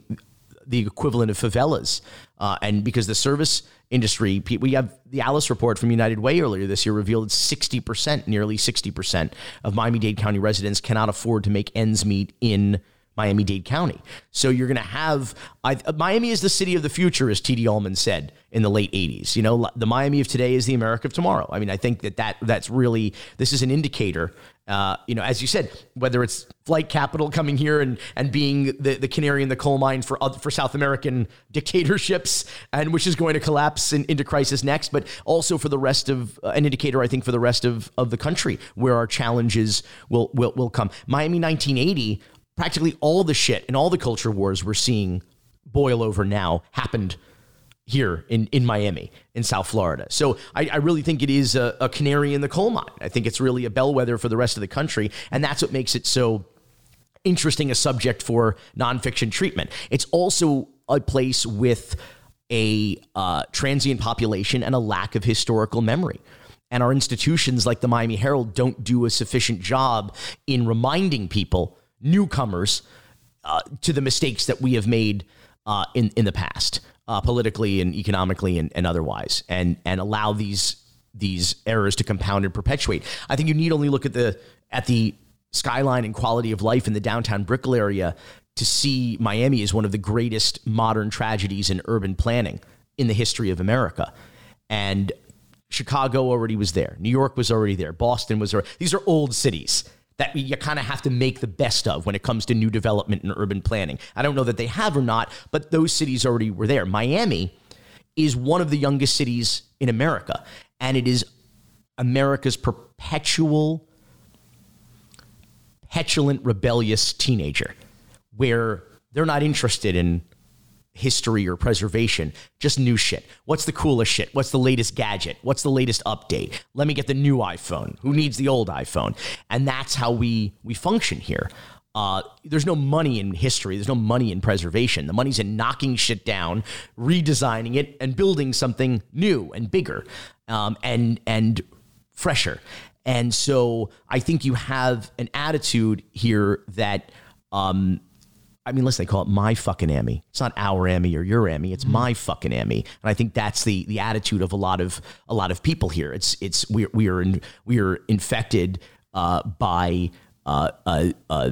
the equivalent of favelas. Uh, and because the service industry, we have the ALICE report from United Way earlier this year revealed 60%, nearly 60% of Miami Dade County residents cannot afford to make ends meet in Miami Dade County. So you're going to have I, Miami is the city of the future, as T.D. Allman said in the late 80s. You know, the Miami of today is the America of tomorrow. I mean, I think that, that that's really, this is an indicator. Uh, you know, as you said, whether it's flight capital coming here and, and being the, the canary in the coal mine for other, for South American dictatorships, and which is going to collapse in, into crisis next, but also for the rest of uh, an indicator, I think, for the rest of, of the country where our challenges will, will will come. Miami 1980 practically all the shit and all the culture wars we're seeing boil over now happened here in, in Miami, in South Florida. So I, I really think it is a, a canary in the coal mine. I think it's really a bellwether for the rest of the country. And that's what makes it so interesting a subject for nonfiction treatment. It's also a place with a uh, transient population and a lack of historical memory. And our institutions like the Miami Herald don't do a sufficient job in reminding people, newcomers, uh, to the mistakes that we have made uh, in in the past, uh, politically and economically and, and otherwise, and and allow these these errors to compound and perpetuate. I think you need only look at the at the skyline and quality of life in the downtown Brickell area to see Miami as one of the greatest modern tragedies in urban planning in the history of America, and Chicago already was there. New York was already there. Boston was there. These are old cities that you kind of have to make the best of when it comes to new development and urban planning. I don't know that they have or not, but those cities already were there. Miami is one of the youngest cities in America, and it is America's perpetual, petulant, rebellious teenager where they're not interested in history or preservation, just new shit. What's the coolest shit? What's the latest gadget? What's the latest update? Let me get the new iPhone. Who needs the old iPhone? And that's how we we function here. Uh, there's no money in history. There's no money in preservation. The money's in knocking shit down, redesigning it, and building something new and bigger, um, and and fresher. And so I think you have an attitude here that um, I mean, listen, they call it my fucking Emmy. It's not our Emmy or your Emmy. It's my fucking Emmy, and I think that's the the attitude of a lot of a lot of people here. It's it's we we are in, we are infected uh, by uh, uh, uh,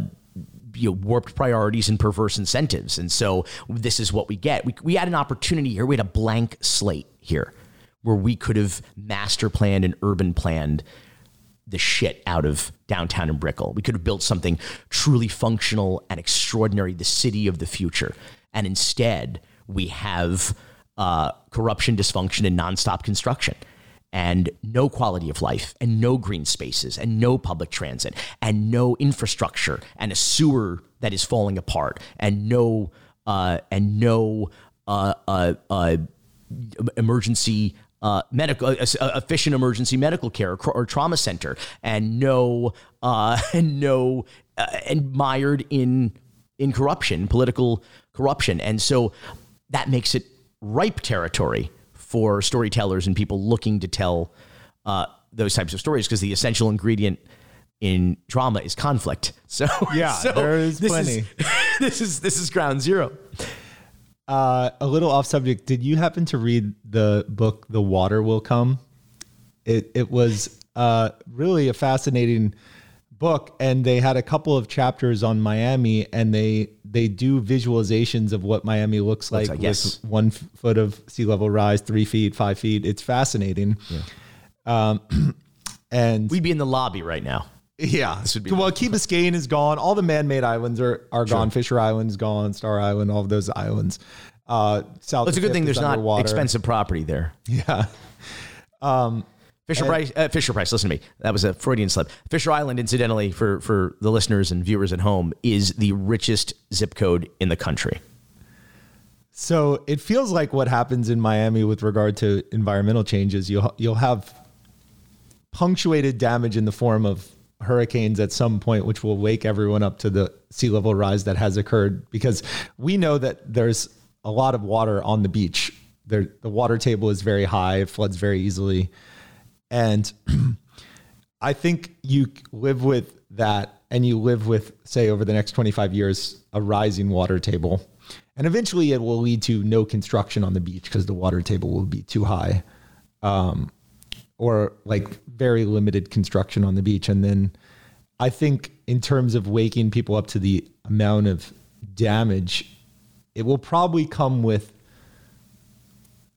you know, warped priorities and perverse incentives, and so this is what we get. We we had an opportunity here. We had a blank slate here, where we could have master planned and urban planned the shit out of downtown and Brickell. We could have built something truly functional and extraordinary, the city of the future. And instead, we have uh, corruption, dysfunction, and nonstop construction. And no quality of life, and no green spaces, and no public transit, and no infrastructure, and a sewer that is falling apart, and no uh, and no uh, uh, uh, emergency uh, medical, uh, efficient emergency medical care or, trauma center, and no, uh, [LAUGHS] and no, uh, and mired in in corruption, political corruption, and so that makes it ripe territory for storytellers and people looking to tell uh, those types of stories because the essential ingredient in drama is conflict. [LAUGHS] So Yeah, so there is plenty. [LAUGHS] this is this is ground zero. Uh, a little off subject. Did you happen to read the book "The Water Will Come"? It it was uh, really a fascinating book, and they had a couple of chapters on Miami, and they they do visualizations of what Miami looks like like, with yes. one f- foot of sea level rise, three feet, five feet. It's fascinating. Um, [CLEARS THROAT] and We'd be in the lobby right now. Yeah. would be well, Key Biscayne is gone. All the man-made islands are, are gone. Fisher Island's gone. Star Island, all of those islands. Uh, South. It's a good thing there's not expensive property there. Yeah. [LAUGHS] Fisher Price, uh, Fisher Price. Listen to me. That was a Freudian slip. Fisher Island, incidentally, for for the listeners and viewers at home, is the richest zip code in the country. So it feels like what happens in Miami with regard to environmental changes. You'll you'll have punctuated damage in the form of hurricanes at some point, which will wake everyone up to the sea level rise that has occurred. Because we know that there's a lot of water on the beach. There, the water table is very high. It floods very easily, and [CLEARS THROAT] I think you live with that and you live with, say, over the next 25 years, a rising water table. And eventually it will lead to no construction on the beach because the water table will be too high. Um, or like very limited construction on the beach. And then I think in terms of waking people up to the amount of damage, it will probably come with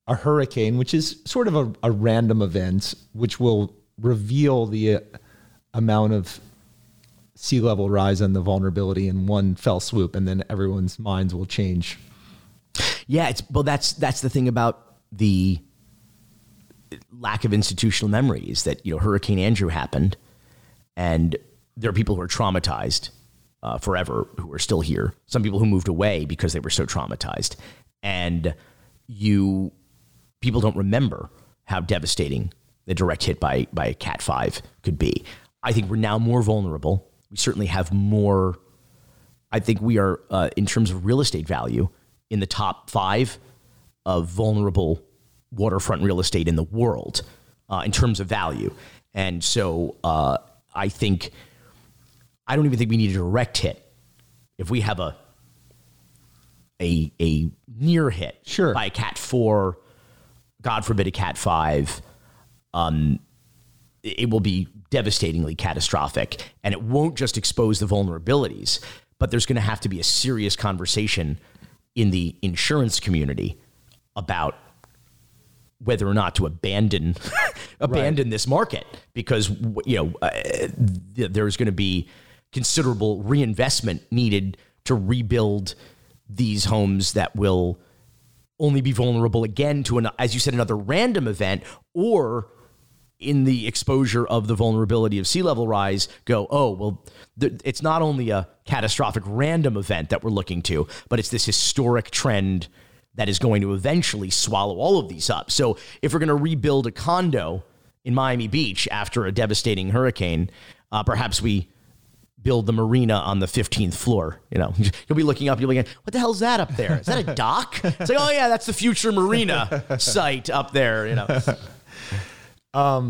a hurricane, which is sort of a, a random event, which will reveal the uh, amount of sea level rise and the vulnerability in one fell swoop, and then everyone's minds will change. Yeah, it's well. That's that's the thing about the lack of institutional memory is that you know Hurricane Andrew happened, and there are people who are traumatized uh, forever who are still here. Some people who moved away because they were so traumatized, and you people don't remember how devastating the direct hit by by a Cat Five could be. I think we're now more vulnerable. We certainly have more. I think we are, uh, in terms of real estate value, in the top five of vulnerable waterfront real estate in the world uh, in terms of value. And so uh, I think, I don't even think we need a direct hit. If we have a a, a near hit Sure. by a cat four, God forbid a cat five, um, it it will be devastatingly catastrophic. And it won't just expose the vulnerabilities, but there's going to have to be a serious conversation in the insurance community about whether or not to abandon [LAUGHS] abandon this market because you know uh, th- there's going to be considerable reinvestment needed to rebuild these homes that will only be vulnerable again to an as you said another random event or in the exposure of the vulnerability of sea level rise go oh well th- it's not only a catastrophic random event that we're looking to but it's this historic trend that is going to eventually swallow all of these up so if we're going to rebuild a condo in miami beach after a devastating hurricane uh, perhaps we build the marina on the 15th floor. You know, [LAUGHS] you'll be looking up, you'll be going, what the hell's that up there? Is that a [LAUGHS] dock? It's like, oh yeah, that's the future marina site up there, you know.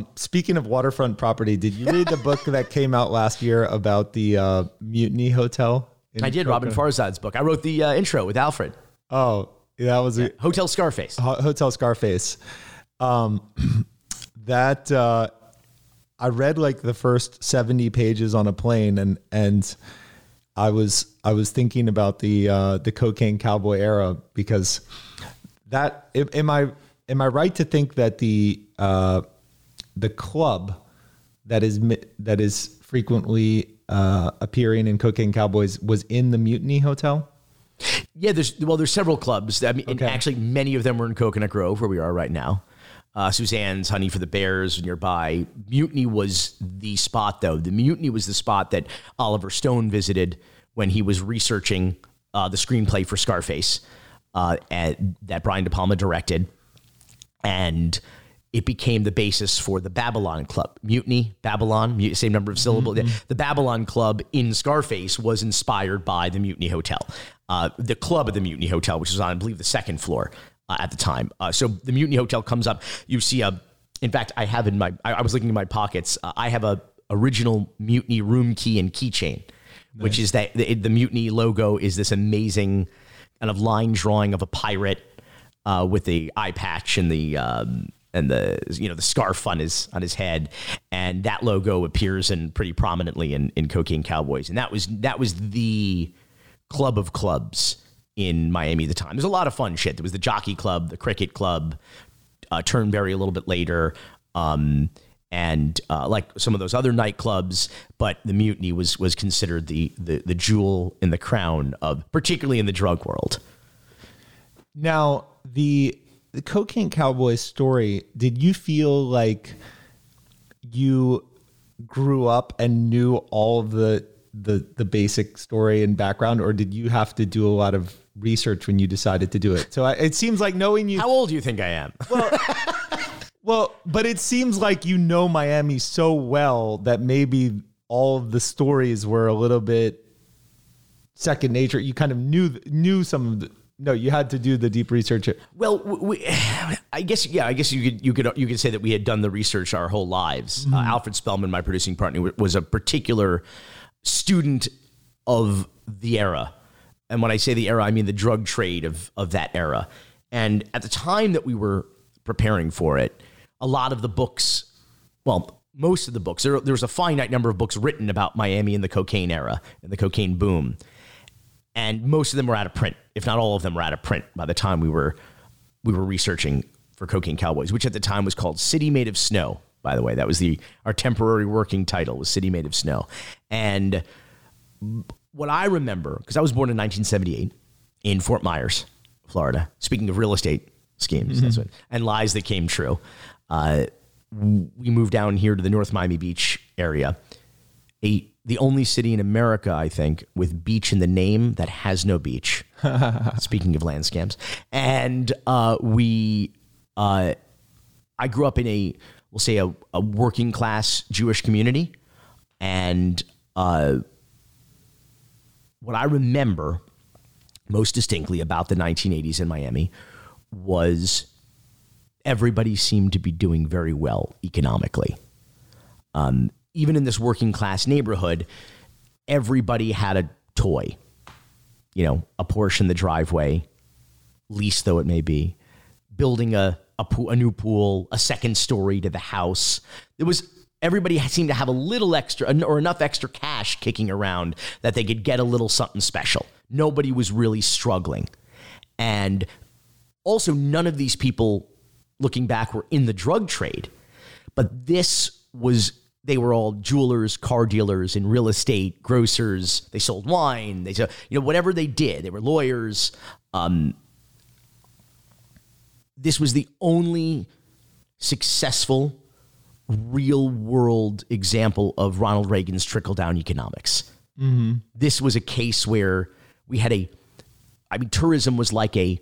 [LAUGHS] Speaking of waterfront property, did you read the book that came out last year about the uh, Mutiny Hotel? I did Roben Farzad's book. I wrote the uh, intro with Alfred. Oh, that was a Hotel Scarface. Hotel Scarface. Um, [CLEARS THROAT] that uh, I read like the first seventy pages on a plane, and and I was I was thinking about the uh, the cocaine cowboy era because that am am I am I right to think that the uh, the club that is that is frequently uh, appearing in Cocaine Cowboys was in the Mutiny Hotel? Yeah, there's well, there's several clubs. I mean, Okay. actually, many of them were in Coconut Grove, where we are right now. Uh, Suzanne's Honey for the Bears nearby. Mutiny was the spot, though. The Mutiny was the spot that Oliver Stone visited when he was researching uh, the screenplay for Scarface uh, and, that Brian De Palma directed, and it became the basis for the Babylon Club. Mutiny, Babylon, same number of syllables. Mm-hmm. The Babylon Club in Scarface was inspired by the Mutiny Hotel, uh, the club of the Mutiny Hotel, which was on, I believe, the second floor uh, at the time. Uh, so the Mutiny Hotel comes up. You see a, in fact, I have in my, I, I was looking in my pockets. Uh, I have a original Mutiny room key and keychain, nice. which is that the, the, Mutiny logo is this amazing kind of line drawing of a pirate uh, with the eye patch and the. Um, and the you know the scarf on his on his head, and that logo appears in pretty prominently in, in Cocaine Cowboys, and that was that was the club of clubs in Miami at the time. There's a lot of fun shit. There was the Jockey Club, the Cricket Club, uh, Turnberry a little bit later, um, and uh, like some of those other nightclubs. But the Mutiny was was considered the, the the jewel in the crown of, particularly in the drug world. Now the the Cocaine Cowboy story. Did you feel like you grew up and knew all the the the basic story and background, or did you have to do a lot of research when you decided to do it. So I, it seems like knowing you. How old do you think I am? Well, well, but it seems like you know Miami so well that maybe all of the stories were a little bit second nature. You kind of knew knew some of the. No, you had to do the deep research. Well, we, I guess yeah, I guess you could you could you could say that we had done the research our whole lives. Mm-hmm. Uh, Alfred Spellman, my producing partner, was a particular student of the era and when I say the era, I mean the drug trade of, of that era. And at the time that we were preparing for it, a lot of the books, well, most of the books, there, there was a finite number of books written about Miami in the cocaine era and the cocaine boom. And most of them were out of print, if not all of them were out of print by the time we were we were researching for Cocaine Cowboys, which at the time was called City Made of Snow. By the way, that was the our temporary working title was City Made of Snow. And what I remember, because I was born in 1978 in Fort Myers, Florida. Speaking of real estate schemes, mm-hmm. that's what, and lies that came true. Uh, we moved down here to the North Miami Beach area, a the only city in America, I think, with beach in the name that has no beach. [LAUGHS] Speaking of land scams, and uh, we, uh, I grew up in a we'll say a, a working class Jewish community, and uh, what I remember most distinctly about the 1980s in Miami was everybody seemed to be doing very well economically. Um, even in this working class neighborhood, everybody had a toy, you know, a in the driveway, lease though it may be, building a, a, pool, a new pool, a second story to the house. There was everybody seemed to have a little extra or enough extra cash kicking around that they could get a little something special. Nobody was really struggling. And also, none of these people, looking back, were in the drug trade. But this was, they were all jewelers, car dealers, in real estate, grocers. They sold wine. They, sold, you know, whatever they did. They were lawyers. Um, this was the only successful real world example of Ronald Reagan's trickle down economics. Mm-hmm. This was a case where we had a, I mean, tourism was like a,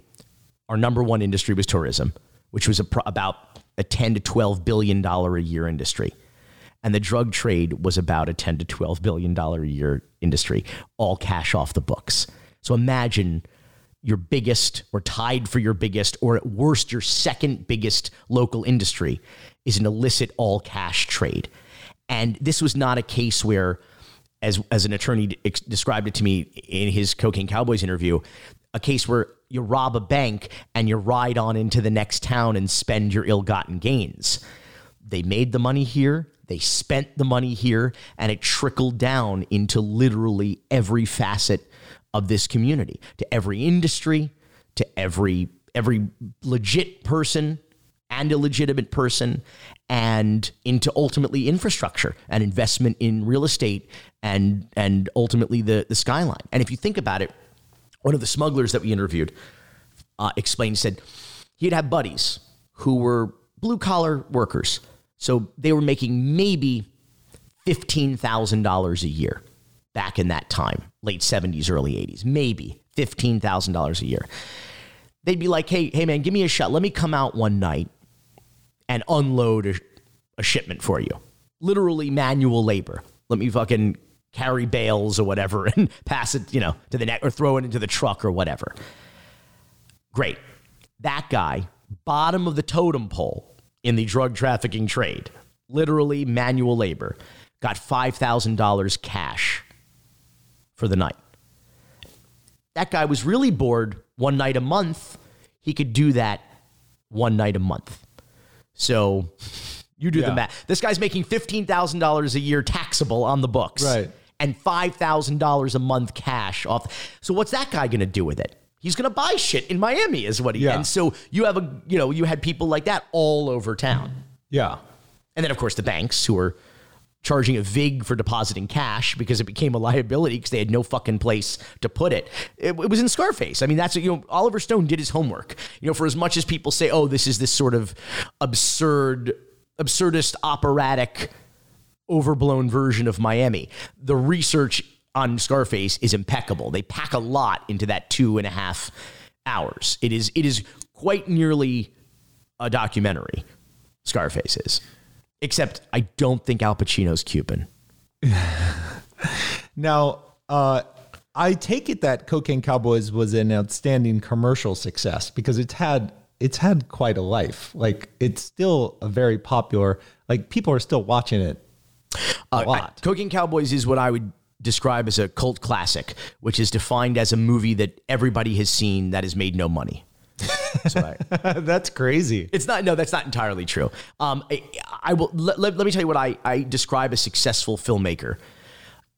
our number one industry was tourism, which was a, about a 10 to 12 billion dollar a year industry. And the drug trade was about a 10 to 12 billion dollar a year industry, all cash off the books. So imagine your biggest or tied for your biggest or at worst your second biggest local industry is an illicit all cash trade. And this was not a case where, as, as an attorney ex- described it to me in his Cocaine Cowboys interview, a case where you rob a bank and you ride on into the next town and spend your ill gotten gains. They made the money here, they spent the money here, and it trickled down into literally every facet of this community, to every industry, to every every legit person and illegitimate person and into ultimately infrastructure and investment in real estate and and ultimately the the skyline. And if you think about it, one of the smugglers that we interviewed uh, explained said he'd have buddies who were blue collar workers, so they were making maybe fifteen thousand dollars a year. Back in that time, late 70s, early 80s, maybe $15,000 a year. They'd be like, hey, hey, man, give me a shot. Let me come out one night and unload a, a shipment for you. Literally manual labor. Let me fucking carry bales or whatever [LAUGHS] and pass it, you know, to the net or throw it into the truck or whatever. Great. That guy, bottom of the totem pole in the drug trafficking trade, literally manual labor, got $5,000 cash for the night. That guy was really bored one night a month. He could do that one night a month. So you do Yeah. the math. This guy's making $15,000 a year taxable on the books. Right. And $5,000 a month cash off. So what's that guy going to do with it? He's going to buy shit in Miami is what he. Yeah. And so you have a, you know, you had people like that all over town. Yeah. And then, of course, the banks who were charging a VIG for depositing cash because it became a liability because they had no fucking place to put it. it. It was in Scarface. I mean, that's, you know, Oliver Stone did his homework. You know, for as much as people say, oh, this is this sort of absurd, absurdist, operatic, overblown version of Miami, the research on Scarface is impeccable. They pack a lot into that two and a half hours. It is, it is quite nearly a documentary. Scarface is. Except I don't think Al Pacino's Cuban. [LAUGHS] Now, uh, I take it that Cocaine Cowboys was an outstanding commercial success because it's had it's had quite a life. Like it's still a very popular. Like people are still watching it a Uh, lot. Cocaine Cowboys is what I would describe as a cult classic, which is defined as a movie that everybody has seen that has made no money. So I, [LAUGHS] That's crazy. It's not. No, that's not entirely true. Um, I, I will. Let, let, let me tell you what I, I describe a successful filmmaker.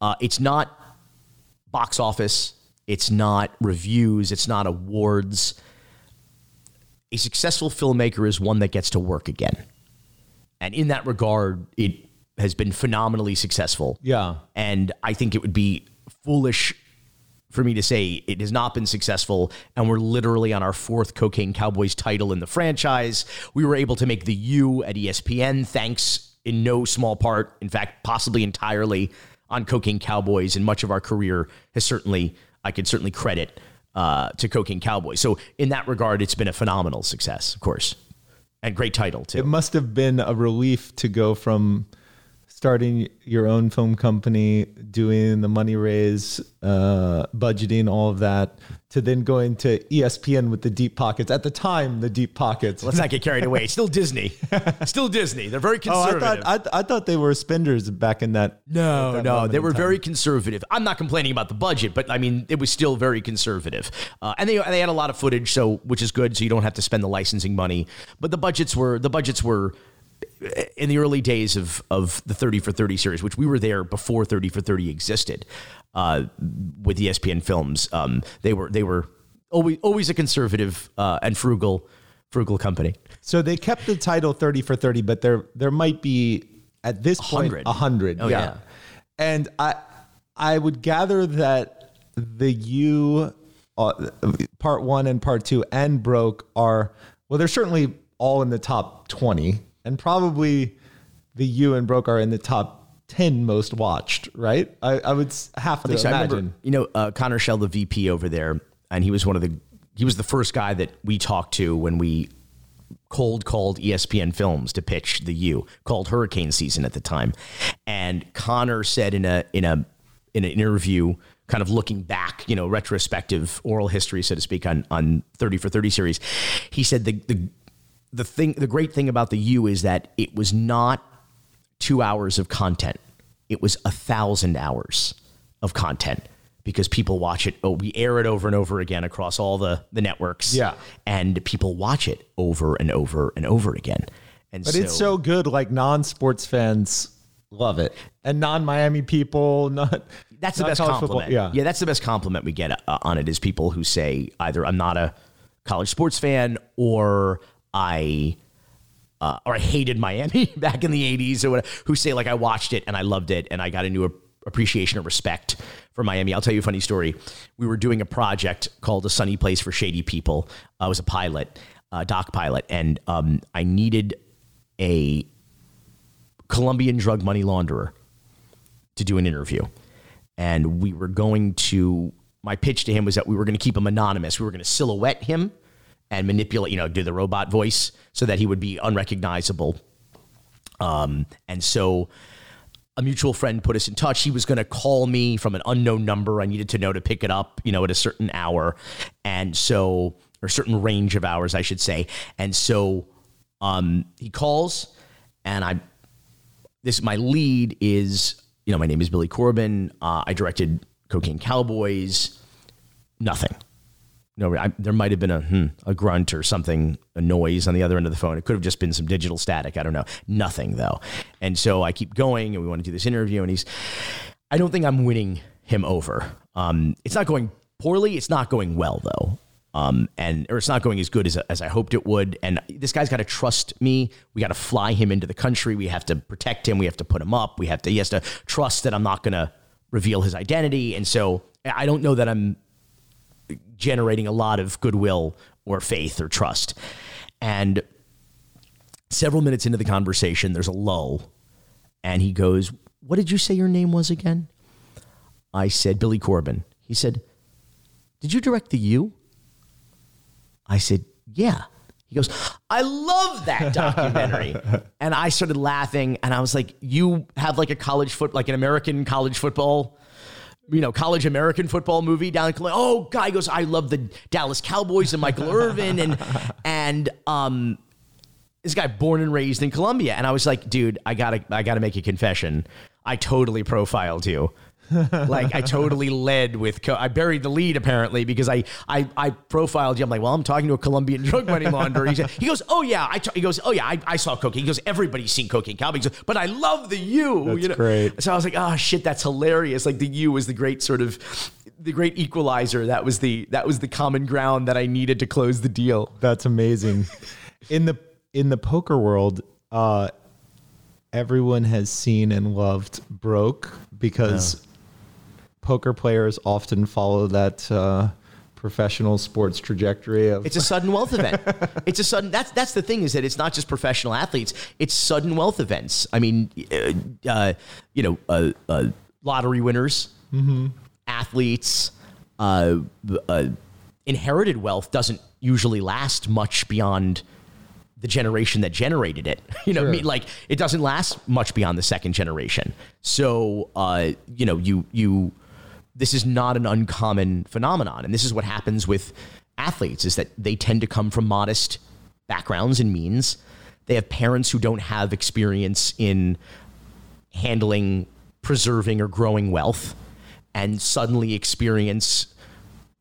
Uh, it's not box office. It's not reviews. It's not awards. A successful filmmaker is one that gets to work again, and in that regard, it has been phenomenally successful. Yeah. And I think it would be foolish for me to say it has not been successful. And we're literally on our fourth Cocaine Cowboys title in the franchise. We were able to make the U at ESPN, thanks in no small part, in fact, possibly entirely on Cocaine Cowboys. And much of our career has certainly, I could certainly credit uh, to Cocaine Cowboys. So in that regard, it's been a phenomenal success, of course. And great title, too. It must have been a relief to go from starting your own film company, doing the money raise, uh, budgeting, all of that, to then going to ESPN with the deep pockets. At the time, the deep pockets. Let's not get carried away. It's [LAUGHS] still Disney. Still Disney. They're very Oh, I conservative. thought I, I thought they were spenders back in that. No, that no, they were very conservative. I'm not complaining about the budget, but I mean, it was still very conservative. Uh, and they they had a lot of footage, so which is good, so you don't have to spend the licensing money. But the budgets were the budgets were in the early days of of the 30 for 30 series, which we were there before 30 for 30 existed. Uh, with ESPN Films, um, they were they were always always a conservative uh, and frugal frugal company. So they kept the title thirty for thirty, but there there might be at this point 100. a hundred. Oh, yeah. and I I would gather that the U uh, part one and part two and broke are well, they're certainly all in the top twenty, and probably the U and broke are in the top ten most watched. Right? I, I would have to So I imagine. remember, you know, uh, Connor Schell, the VP over there, and he was one of the he was the first guy that we talked to when we cold called ESPN Films to pitch the U, called Hurricane Season at the time, and Connor said in a in a in an interview, kind of looking back, you know, retrospective oral history, so to speak, on on thirty for thirty series, he said the the the thing the great thing about the U is that it was not two hours of content. It was a thousand hours of content because people watch it. Oh, we air it over and over again across all the, the networks. Yeah. And people watch it over and over and over again. And But it's so good, like non-sports fans love it, and non-Miami people, not that's the best compliment. football- yeah, that's the best compliment we get uh, on it is people who say either I'm not a college sports fan or I uh, or I hated Miami [LAUGHS] back in the 80s or whatever, who say like I watched it and I loved it and I got a new appreciation and respect for Miami. I'll tell you a funny story. We were doing a project called A Sunny Place for Shady People. Uh, I was a pilot, uh, doc pilot, and um, I needed a Colombian drug money launderer to do an interview. and we were going to. My pitch to him was that we were going to keep him anonymous. We were going to silhouette him and manipulate, you know, do the robot voice so that he would be unrecognizable. Um, and so a mutual friend put us in touch. He was going to call me from an unknown number. I needed to know to pick it up, you know, at a certain hour. And so, or certain range of hours, I should say. And so um, he calls, and I, this, my lead is, you know, my name is Billy Corben. Uh, I directed Cocaine Cowboys. Nothing no, I, there might have been a hmm, a grunt or something, a noise on the other end of the phone. It could have just been some digital static. I don't know. Nothing though. And so I keep going, and we want to do this interview, and he's. I don't think I'm winning him over. Um, it's not going poorly. It's not going well though. Um, and or it's not going as good as, as I hoped it would. And this guy's got to trust me. We got to fly him into the country. We have to protect him. We have to put him up. We have to. He has to trust that I'm not going to reveal his identity. And so I don't know that I'm generating a lot of goodwill or faith or trust. And several minutes into the conversation, there's a lull, and he goes, What did you say your name was again? I said, Billy Corben. He said, Did you direct the U? I said, Yeah. He goes, I love that [LAUGHS] documentary. and I started laughing and I was like, You have like a college foot, like an American college football you know, college American football movie down in Colombia. Oh, guy goes, I love the Dallas Cowboys and Michael Irvin and [LAUGHS] and um this guy born and raised in Colombia. And I was like, dude, I gotta I gotta make a confession. I totally profiled you like I totally [LAUGHS] led with. Co- I buried the lead apparently because I I, I profiled you. I'm like, well, I'm talking to a Colombian drug money [LAUGHS] launderer. He, goes, oh yeah, I t-. he goes, oh yeah, I, I saw cocaine. He goes, everybody's seen cocaine cowboy. Goes, but I love the U. That's you know? great. So I was like, oh shit, that's hilarious. Like the U is the great sort of the great equalizer. That was the that was the common ground that I needed to close the deal. That's amazing. [LAUGHS] in the in the poker world, uh, everyone has seen and loved Broke because poker players often follow that uh, professional sports trajectory of it's a sudden wealth event [LAUGHS] it's a sudden that's that's the thing is that it's not just professional athletes it's sudden wealth events i mean uh, uh, you know uh, uh lottery winners mm-hmm. athletes uh, uh, inherited wealth doesn't usually last much beyond the generation that generated it. [LAUGHS] You know, sure. I mean, like it doesn't last much beyond the second generation. So, uh, you know, you you this is not an uncommon phenomenon. And this is what happens with athletes is that they tend to come from modest backgrounds and means. They have parents who don't have experience in handling, preserving, or growing wealth, and suddenly experience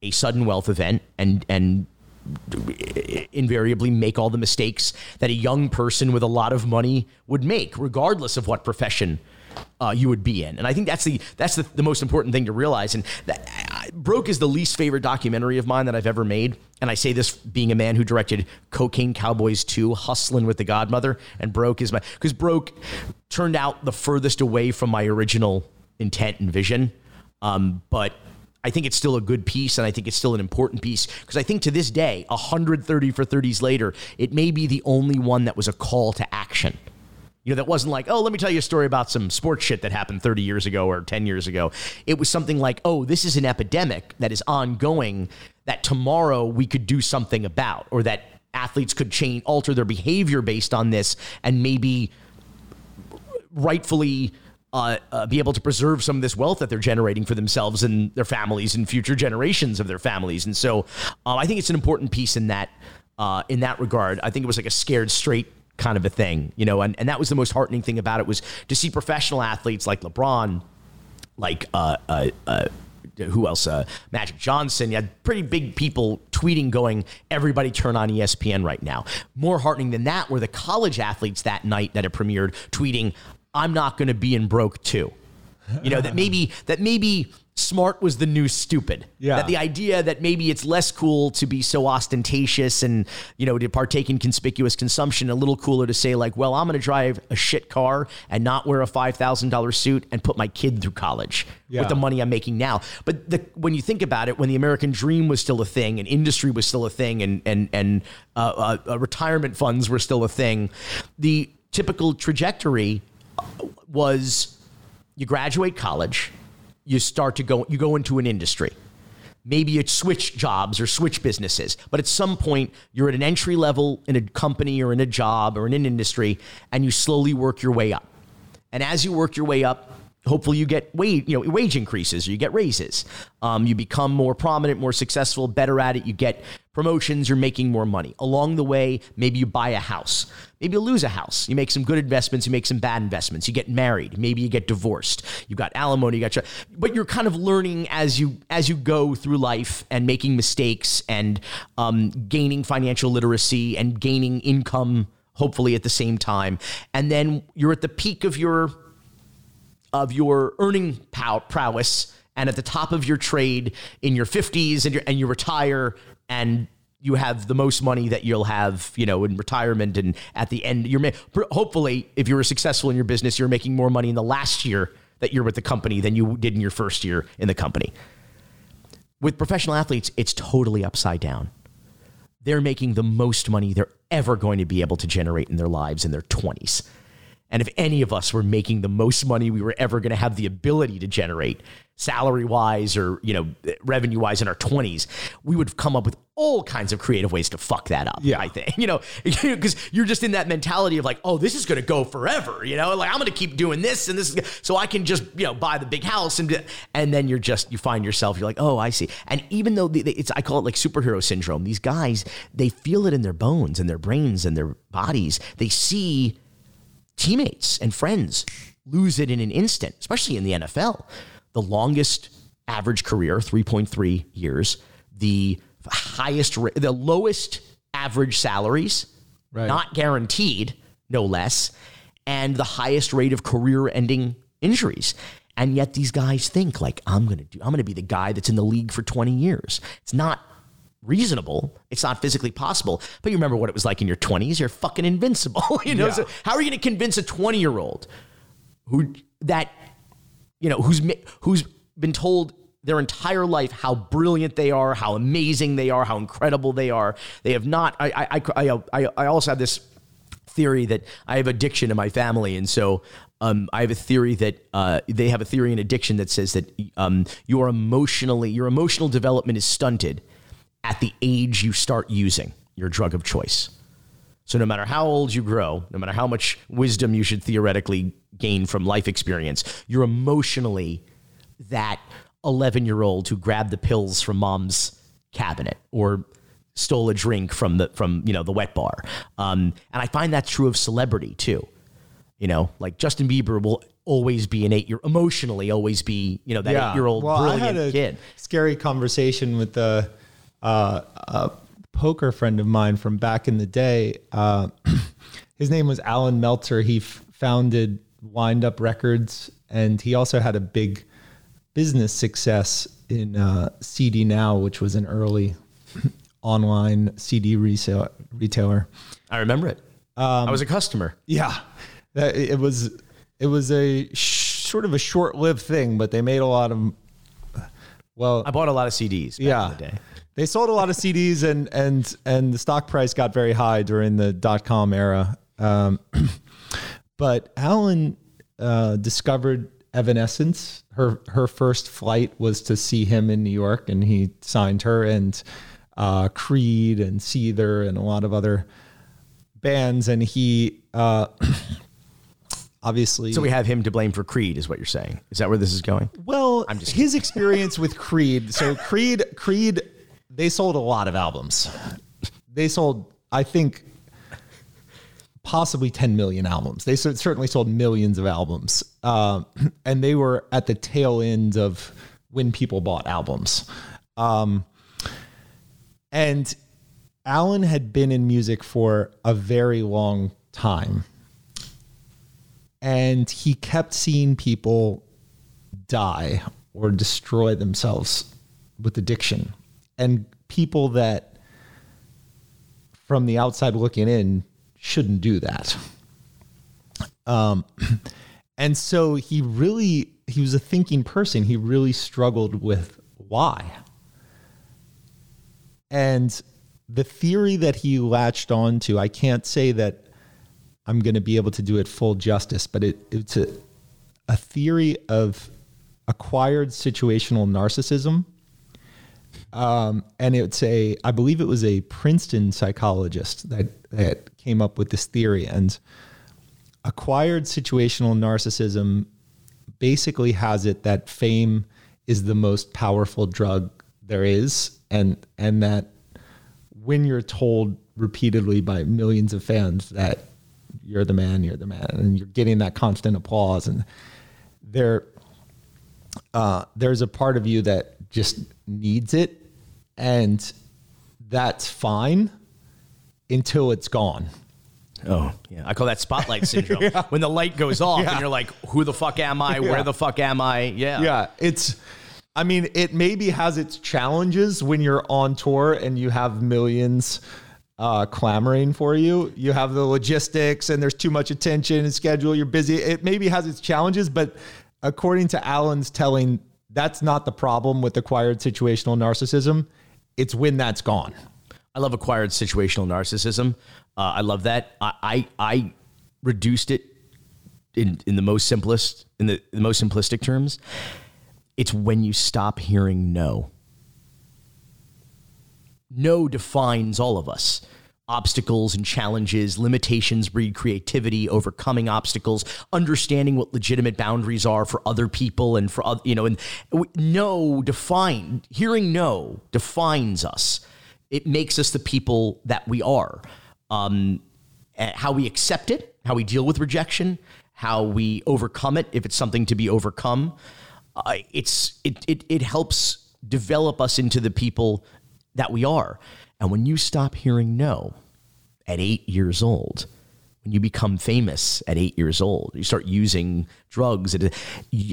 a sudden wealth event and and invariably make all the mistakes that a young person with a lot of money would make, regardless of what profession uh, you would be in. And I think that's the that's the, the most important thing to realize. And that, I, Broke is the least favorite documentary of mine that I've ever made. And I say this being a man who directed Cocaine Cowboys 2, Hustling with the Godmother, and Broke is my because Broke turned out the furthest away from my original intent and vision. Um, but I think it's still a good piece, and I think it's still an important piece because I think to this day, 130 for 30s later, it may be the only one that was a call to action. You know, that wasn't like, oh, let me tell you a story about some sports shit that happened 30 years ago or 10 years ago. It was something like, oh, this is an epidemic that is ongoing that tomorrow we could do something about, or that athletes could change, alter their behavior based on this, and maybe rightfully. Uh, uh, be able to preserve some of this wealth that they're generating for themselves and their families and future generations of their families. And so, um, I think it's an important piece in that uh, in that regard. I think it was like a scared straight kind of a thing, you know, and, and that was the most heartening thing about it was to see professional athletes like LeBron, like uh, uh, uh, who else? Uh, Magic Johnson. You had pretty big people tweeting, going, "Everybody turn on ESPN right now." More heartening than that were the college athletes that night that it premiered, tweeting, "I'm not going to be in broke too." You know that maybe that maybe smart was the new stupid. Yeah. That the idea that maybe it's less cool to be so ostentatious and, you know, to partake in conspicuous consumption, a little cooler to say, like, well, I'm going to drive a shit car and not wear a $5,000 suit and put my kid through college yeah. with the money I'm making now. But the, when you think about it, when the American dream was still a thing and industry was still a thing and, and, and uh, uh, uh retirement funds were still a thing, the typical trajectory was you graduate college you start to go you go into an industry. Maybe you switch jobs or switch businesses, but at some point you're at an entry level in a company or in a job or in an industry, and you slowly work your way up. And as you work your way up, hopefully you get wage, you know, wage increases or you get raises. Um, you become more prominent, more successful, better at it. You get promotions, you're making more money. Along the way, maybe you buy a house. Maybe you lose a house. You make some good investments, you make some bad investments. You get married, maybe you get divorced. You got alimony, you got but you're kind of learning as you as you go through life and making mistakes and um, gaining financial literacy and gaining income hopefully at the same time. And then you're at the peak of your of your earning pow- prowess and at the top of your trade in your 50s and, and you retire and you have the most money that you'll have, you know, in retirement and at the end you're ma- hopefully if you're successful in your business you're making more money in the last year that you're with the company than you did in your first year in the company. With professional athletes, it's totally upside down. They're making the most money they're ever going to be able to generate in their lives in their 20s. And if any of us were making the most money we were ever going to have the ability to generate, salary wise or you know revenue wise in our 20s, we would come up with all kinds of creative ways to fuck that up. Yeah, I think [LAUGHS] you know [LAUGHS] because you're just in that mentality of like, oh, this is going to go forever. You know, like I'm going to keep doing this and this, is, so I can just you know buy the big house and and then you're just you find yourself you're like, oh, I see. And even though it's I call it like superhero syndrome. These guys they feel it in their bones and their brains and their bodies. They see teammates and friends lose it in an instant, especially in the NFL. The longest average career, 3.3 years, the highest, the lowest average salaries, right. not guaranteed, no less, and the highest rate of career ending injuries. And yet these guys think like I'm going to do I'm going to be the guy that's in the league for 20 years. It's not reasonable. It's not physically possible. But you remember what it was like in your 20s. You're fucking invincible. [LAUGHS] you know, yeah. so how are you going to convince a 20 year old who that you know who's who's been told their entire life how brilliant they are, how amazing they are, how incredible they are. They have not. I I I I, I also have this theory that I have addiction in my family, and so um, I have a theory that uh, they have a theory in addiction that says that um, your emotionally your emotional development is stunted at the age you start using your drug of choice. So, no matter how old you grow, no matter how much wisdom you should theoretically gain from life experience, you're emotionally that 11 year old who grabbed the pills from mom's cabinet or stole a drink from the from you know the wet bar um, and i find that true of celebrity too you know like justin bieber will always be an eight year emotionally always be you know that yeah. eight year old well, brilliant I had a kid scary conversation with the uh, a poker friend of mine from back in the day. Uh, [CLEARS THROAT] his name was Alan Meltzer. He f- founded Wind Up Records, and he also had a big business success in uh, CD Now, which was an early [CLEARS THROAT] online CD resale, retailer. I remember it. Um, I was a customer. Yeah, it was. It was a sh- sort of a short-lived thing, but they made a lot of. Well, I bought a lot of CDs. yeah, they sold a lot of CDs and and and the stock price got very high during the dot com era. Um, [CLEARS THROAT] but Alan uh, discovered Evanescence. Her her first flight was to see him in New York, and he signed her and uh, Creed and Seether and a lot of other bands. And he uh, [CLEARS THROAT] obviously. So we have him to blame for Creed, is what you're saying? Is that where this is going? Well, I'm just his experience with Creed. So [LAUGHS] Creed, Creed they sold a lot of albums. They sold, I think, possibly 10 million albums. They certainly sold millions of albums. Uh, [CLEARS THROAT] and they were at the tail end of when people bought albums. Um, and Alan had been in music for a very long time. And he kept seeing people die or destroy themselves with addiction and people that from the outside looking in shouldn't do that. Um, [CLEARS THROAT] and so he really he was a thinking person. He really struggled with why. And the theory that he latched onto, I can't say that I'm going to be able to do it full justice, but it, it's a, a theory of acquired situational narcissism. Um, and it's a, I believe it was a Princeton psychologist that, that came up with this theory. And acquired situational narcissism basically has it that fame is the most powerful drug there is, and and that when you're told repeatedly by millions of fans that you're the man, you're the man, and you're getting that constant applause, and there, uh, there's a part of you that just needs it, and that's fine until it's gone. Oh, yeah. I call that spotlight [LAUGHS] syndrome. yeah. When the light goes off yeah. and you're like, who the fuck am I? Where the fuck am I? Yeah. Yeah. It's, I mean, it maybe has its challenges when you're on tour and you have millions uh, clamoring for you. You have the logistics and there's too much attention and schedule. You're busy. It maybe has its challenges, but according to Alan's telling, that's not the problem with acquired situational narcissism. It's when that's gone. I love acquired situational narcissism. Uh, I love that. I, I, I reduced it in in the most simplest in the, the most simplistic terms. It's when you stop hearing no. No defines all of us obstacles and challenges, limitations breed creativity, overcoming obstacles, understanding what legitimate boundaries are for other people and for other, you know, and no define hearing no defines us it makes us the people that we are. Um, how we accept it, how we deal with rejection, how we overcome it if it's something to be overcome. Uh, it's it, it it helps develop us into the people that we are. And when you stop hearing no at eight years old, when you become famous at eight years old, you start using drugs, and,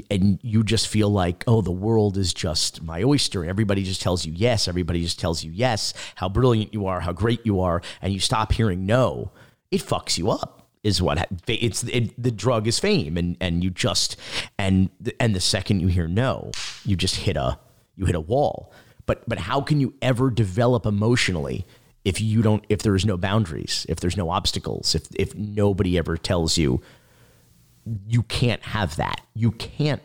and you just feel like, oh, the world is just my oyster. Everybody just tells you yes. Everybody just tells you yes, how brilliant you are, how great you are. And you stop hearing no, it fucks you up is what it's it, the drug is fame and and you just and and the second you hear no you just hit a you hit a wall but but how can you ever develop emotionally if you don't if there's no boundaries if there's no obstacles if if nobody ever tells you you can't have that? You can't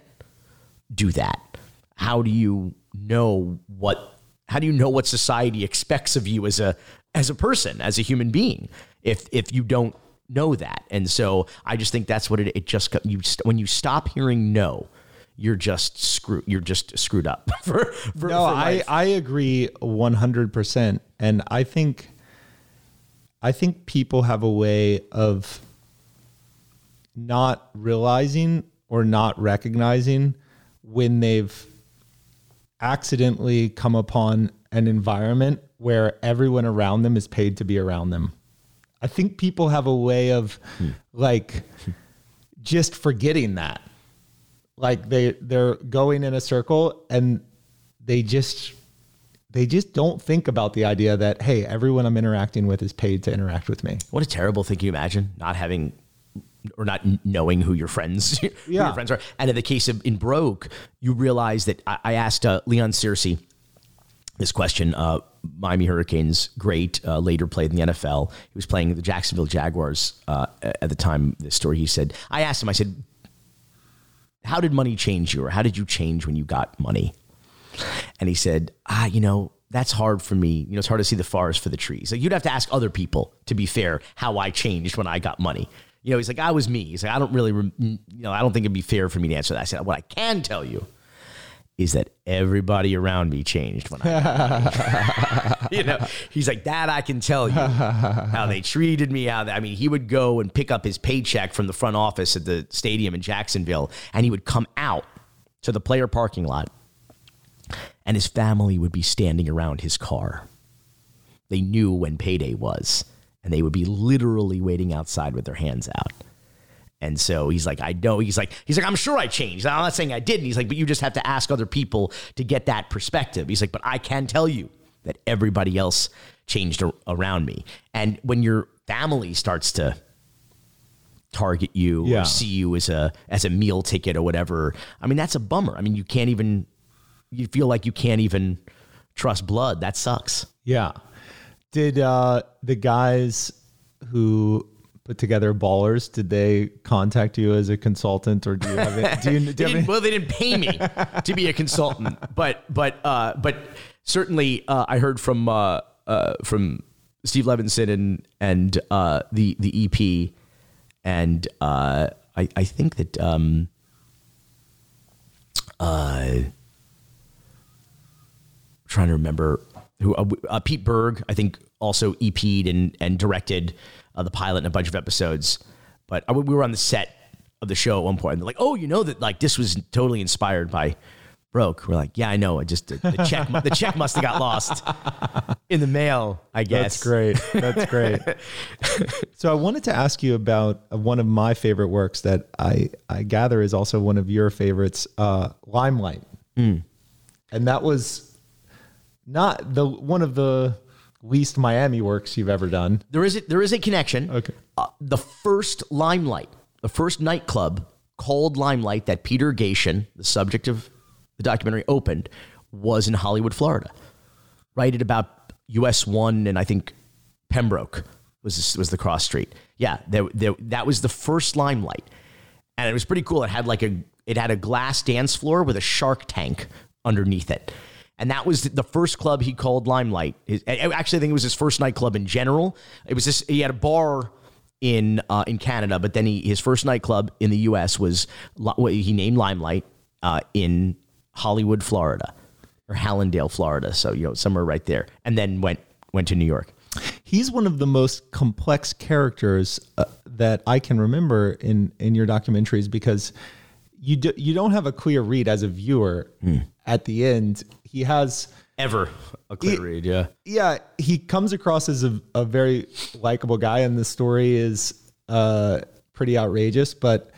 do that. How do you know what how do you know what society expects of you as a as a person as a human being if if you don't know that? And so i just think that's what it it just you when you stop hearing no you're just screwed. You're just screwed up. [LAUGHS] for, for, no, for I I agree 100, percent and I think I think people have a way of not realizing or not recognizing when they've accidentally come upon an environment where everyone around them is paid to be around them. I think people have a way of hmm. like just forgetting that like they they're going in a circle and they just they just don't think about the idea that hey everyone i'm interacting with is paid to interact with me. What a terrible thing you imagine not having or not knowing who your friends [LAUGHS] who yeah. your friends are? And in the case of in broke you realize that i, I asked uh, leon Searcy this question uh, Miami Hurricanes great uh, later played in the NFL he was playing the Jacksonville Jaguars uh, at the time this story he said I asked him I said how did money change you or how did you change when you got money? And he said, ah, you know, that's hard for me. You know, it's hard to see the forest for the trees. Like you'd have to ask other people, to be fair, how I changed when I got money. You know, he's like, I was me. He's like, I don't really, you know, I don't think it'd be fair for me to answer that. I said, what I can tell you is that everybody around me changed when I, [LAUGHS] you know, he's like that. I can tell you how they treated me. How they, I mean, he would go and pick up his paycheck from the front office at the stadium in Jacksonville, and he would come out to the player parking lot, and his family would be standing around his car. They knew when payday was, and they would be literally waiting outside with their hands out. And so he's like, I know. He's like, he's like, I'm sure I changed. I'm not saying I didn't. He's like, but you just have to ask other people to get that perspective. He's like, but I can tell you that everybody else changed around me. And when your family starts to target you yeah. or see you as a as a meal ticket or whatever, I mean, that's a bummer. I mean, you can't even you feel like you can't even trust blood. That sucks. Yeah. Did uh the guys who put together Ballers, did they contact you as a consultant, or do you have it? Do you, do you [LAUGHS] have well, they didn't pay me to be a consultant, but but uh, but certainly uh, I heard from uh, uh, from Steve Levinson and and uh, the the EP, and uh, I I think that um, uh, trying to remember who uh, uh, Pete Berg I think also EP'd and and directed uh, the pilot and a bunch of episodes. But I, we were on the set of the show at one point, and they're like, "Oh, you know that like this was totally inspired by Broke." We're like, "Yeah, I know. I just the, the check the check must have got lost in the mail. I guess." That's great. That's great. [LAUGHS] so I wanted to ask you about uh, one of my favorite works that I I gather is also one of your favorites, uh, Limelight, and that was not the one of the least Miami works you've ever done. There is a, there is a connection. Okay. Uh, the first Limelight, the first nightclub called Limelight that Peter Gatien, the subject of the documentary, opened was in Hollywood, Florida, right at about US one and I think Pembroke was was the cross street. Yeah, there, there, that was the first Limelight, and it was pretty cool. It had like a it had a glass dance floor with a shark tank underneath it. And that was the first club he called Limelight. His- Actually, I think it was his first nightclub in general. It was this. He had a bar in uh, in Canada, but then he his first nightclub in the U.S. was what he named Limelight uh, in Hollywood, Florida, or Hallandale, Florida. So you know somewhere right there, and then went went to New York. He's one of the most complex characters uh, that I can remember in in your documentaries because you do, you don't have a clear read as a viewer at the end. He has Ever a clear read, yeah. yeah, he comes across as a, a very likable guy, and the story is uh, pretty outrageous. But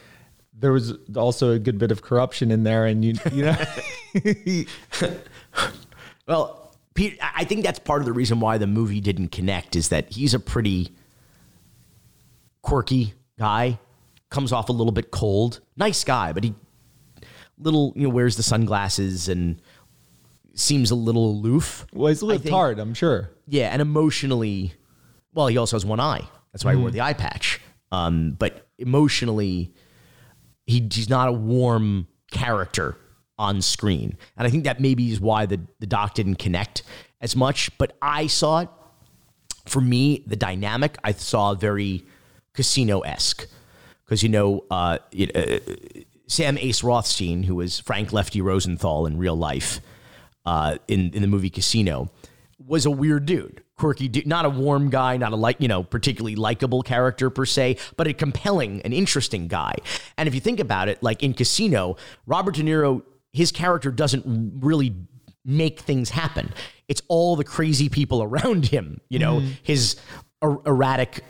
there was also a good bit of corruption in there, and you you know, he- [LAUGHS] Well, Pete, I think that's part of the reason why the movie didn't connect is that he's a pretty quirky guy, comes off a little bit cold, nice guy, but he little you know wears the sunglasses and seems a little aloof. well, he's lived think- hard, I'm sure. Yeah, and emotionally, well, he also has one eye. That's why he wore the eye patch. Um, but emotionally, he, he's not a warm character on screen, and I think that maybe is why the the doc didn't connect as much. But I saw it. For me, the dynamic I saw very casino esque because you know, uh, it, uh, Sam Ace Rothstein, who was Frank Lefty Rosenthal in real life, uh, in in the movie Casino, was a weird dude, quirky dude, not a warm guy, not a like you know particularly likable character per se, but a compelling and interesting guy. And if you think about it, like in Casino, Robert De Niro, his character doesn't really make things happen. It's all the crazy people around him, you know, his er- erratic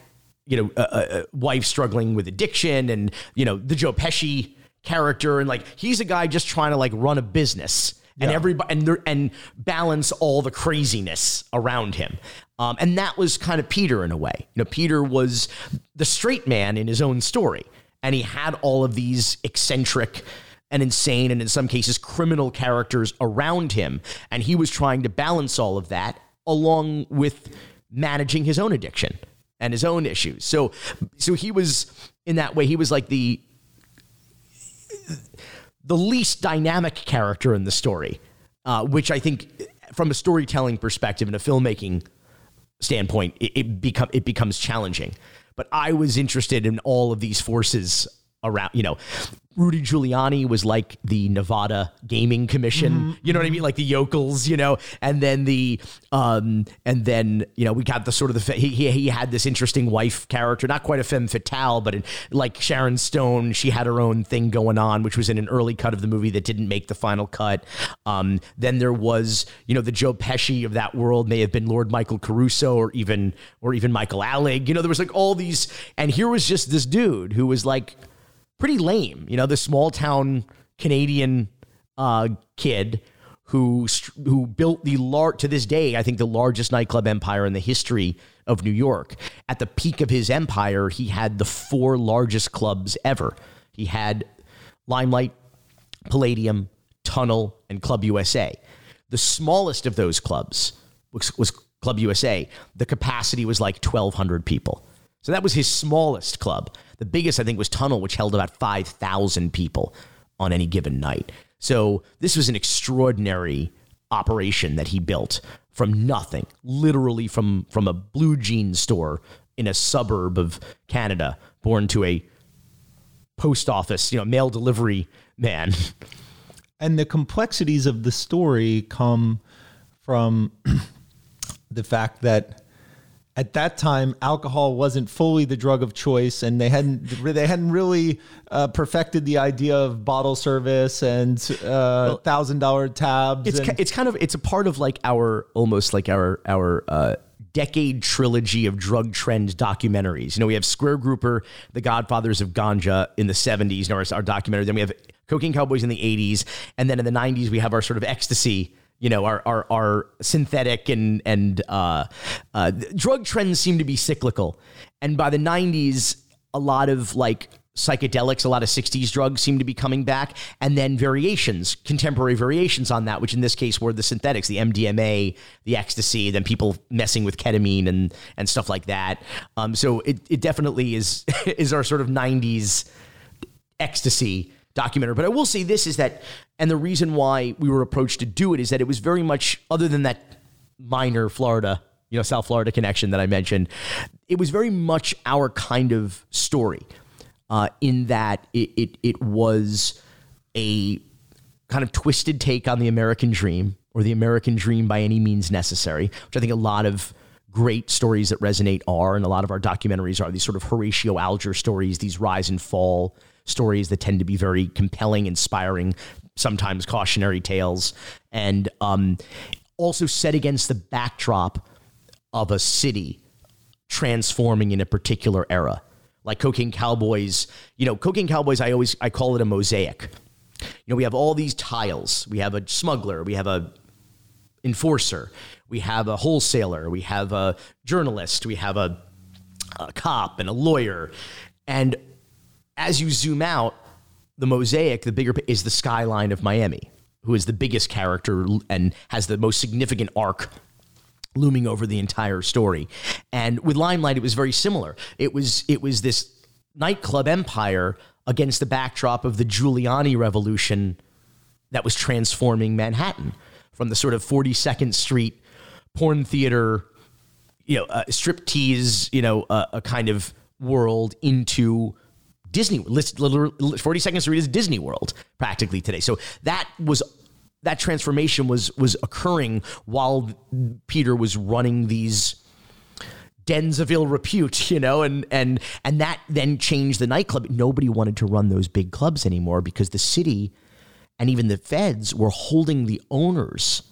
you know, uh, uh, wife struggling with addiction and, you know, the Joe Pesci character. And like, he's a guy just trying to like run a business and everybody and, and balance all the craziness around him. Um, and that was kind of Peter in a way. You know, Peter was the straight man in his own story. And he had all of these eccentric and insane and in some cases criminal characters around him. And he was trying to balance all of that along with managing his own addiction and his own issues. So so he was in that way he was like the the least dynamic character in the story, uh, which I think from a storytelling perspective and a filmmaking standpoint, it, it become it becomes challenging. But I was interested in all of these forces around. You know, Rudy Giuliani was like the Nevada Gaming Commission. You know what I mean? Like the yokels. You know, and then the um, and then you know we got the sort of the he he, he had this interesting wife character, not quite a femme fatale, but in, like Sharon Stone, she had her own thing going on, which was in an early cut of the movie that didn't make the final cut. Um, then there was you know the Joe Pesci of that world may have been Lord Michael Caruso or even or even Michael Alig. You know, there was like all these, and here was just this dude who was like pretty lame. You know, the small town Canadian uh, kid who who built the lar- to this day, I think the largest nightclub empire in the history of New York. At the peak of his empire, he had the four largest clubs ever. He had Limelight, Palladium, Tunnel, and Club USA. The smallest of those clubs was, was Club USA. The capacity was like 1,200 people. So that was his smallest club. The biggest, I think, was Tunnel, which held about 5,000 people on any given night. So this was an extraordinary operation that he built from nothing, literally from, from a blue jean store in a suburb of Canada, born to a post office, you know, mail delivery man. [LAUGHS] And the complexities of the story come from [CLEARS THROAT] the fact that at that time alcohol wasn't fully the drug of choice and they hadn't they hadn't really uh, perfected the idea of bottle service and uh, thousand dollar tabs It's and- ki- it's kind of it's a part of like our almost like our our uh, decade trilogy of drug trend documentaries. You know, we have Square Grouper, The Godfathers of Ganja in the '70s, you know, our, our documentary. Then we have Cocaine Cowboys in the '80s, and then in the '90s we have our sort of ecstasy. You know, our our, our synthetic and and uh, uh, drug trends seem to be cyclical, and by the '90s, a lot of like psychedelics, a lot of 60s drugs seem to be coming back, and then variations, contemporary variations on that, which in this case were the synthetics, the MDMA, the ecstasy, then people messing with ketamine and and stuff like that. Um, so it, it definitely is [LAUGHS] is our sort of 90s ecstasy documentary. But I will say this is that, and the reason why we were approached to do it is that it was very much, other than that minor Florida, you know, South Florida connection that I mentioned, it was very much our kind of story uh, in that it, it, it was a kind of twisted take on the American dream or the American dream by any means necessary, which I think a lot of great stories that resonate are, and a lot of our documentaries are these sort of Horatio Alger stories, these rise and fall stories that tend to be very compelling, inspiring, sometimes cautionary tales, and um, also set against the backdrop of a city transforming in a particular era. Like Cocaine Cowboys, you know, Cocaine Cowboys, I always I call it a mosaic. You know, we have all these tiles. We have a smuggler, we have a enforcer, we have a wholesaler, we have a journalist, we have a, a cop and a lawyer. And as you zoom out, the mosaic, the bigger is the skyline of Miami, who is the biggest character and has the most significant arc looming over the entire story. And with Limelight, it was very similar. It was it was this nightclub empire against the backdrop of the Giuliani revolution that was transforming Manhattan from the sort of 42nd Street porn theater, you know, uh, striptease, you know, uh, a kind of world into Disney. literally, 42nd Street is Disney World practically today. So that was that transformation was was occurring while Peter was running these dens of ill repute, [LAUGHS] you know, and and and that then changed the nightclub. Nobody wanted to run those big clubs anymore because the city and even the feds were holding the owners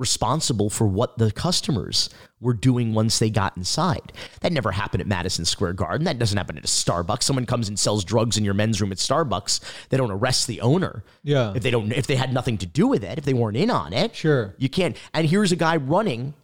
responsible for what the customers were doing once they got inside. That never happened at Madison Square Garden. That doesn't happen at a Starbucks. Someone comes and sells drugs in your men's room at Starbucks. They don't arrest the owner. Yeah. If they don't if they had nothing to do with it, if they weren't in on it. Sure. You can't. And here's a guy running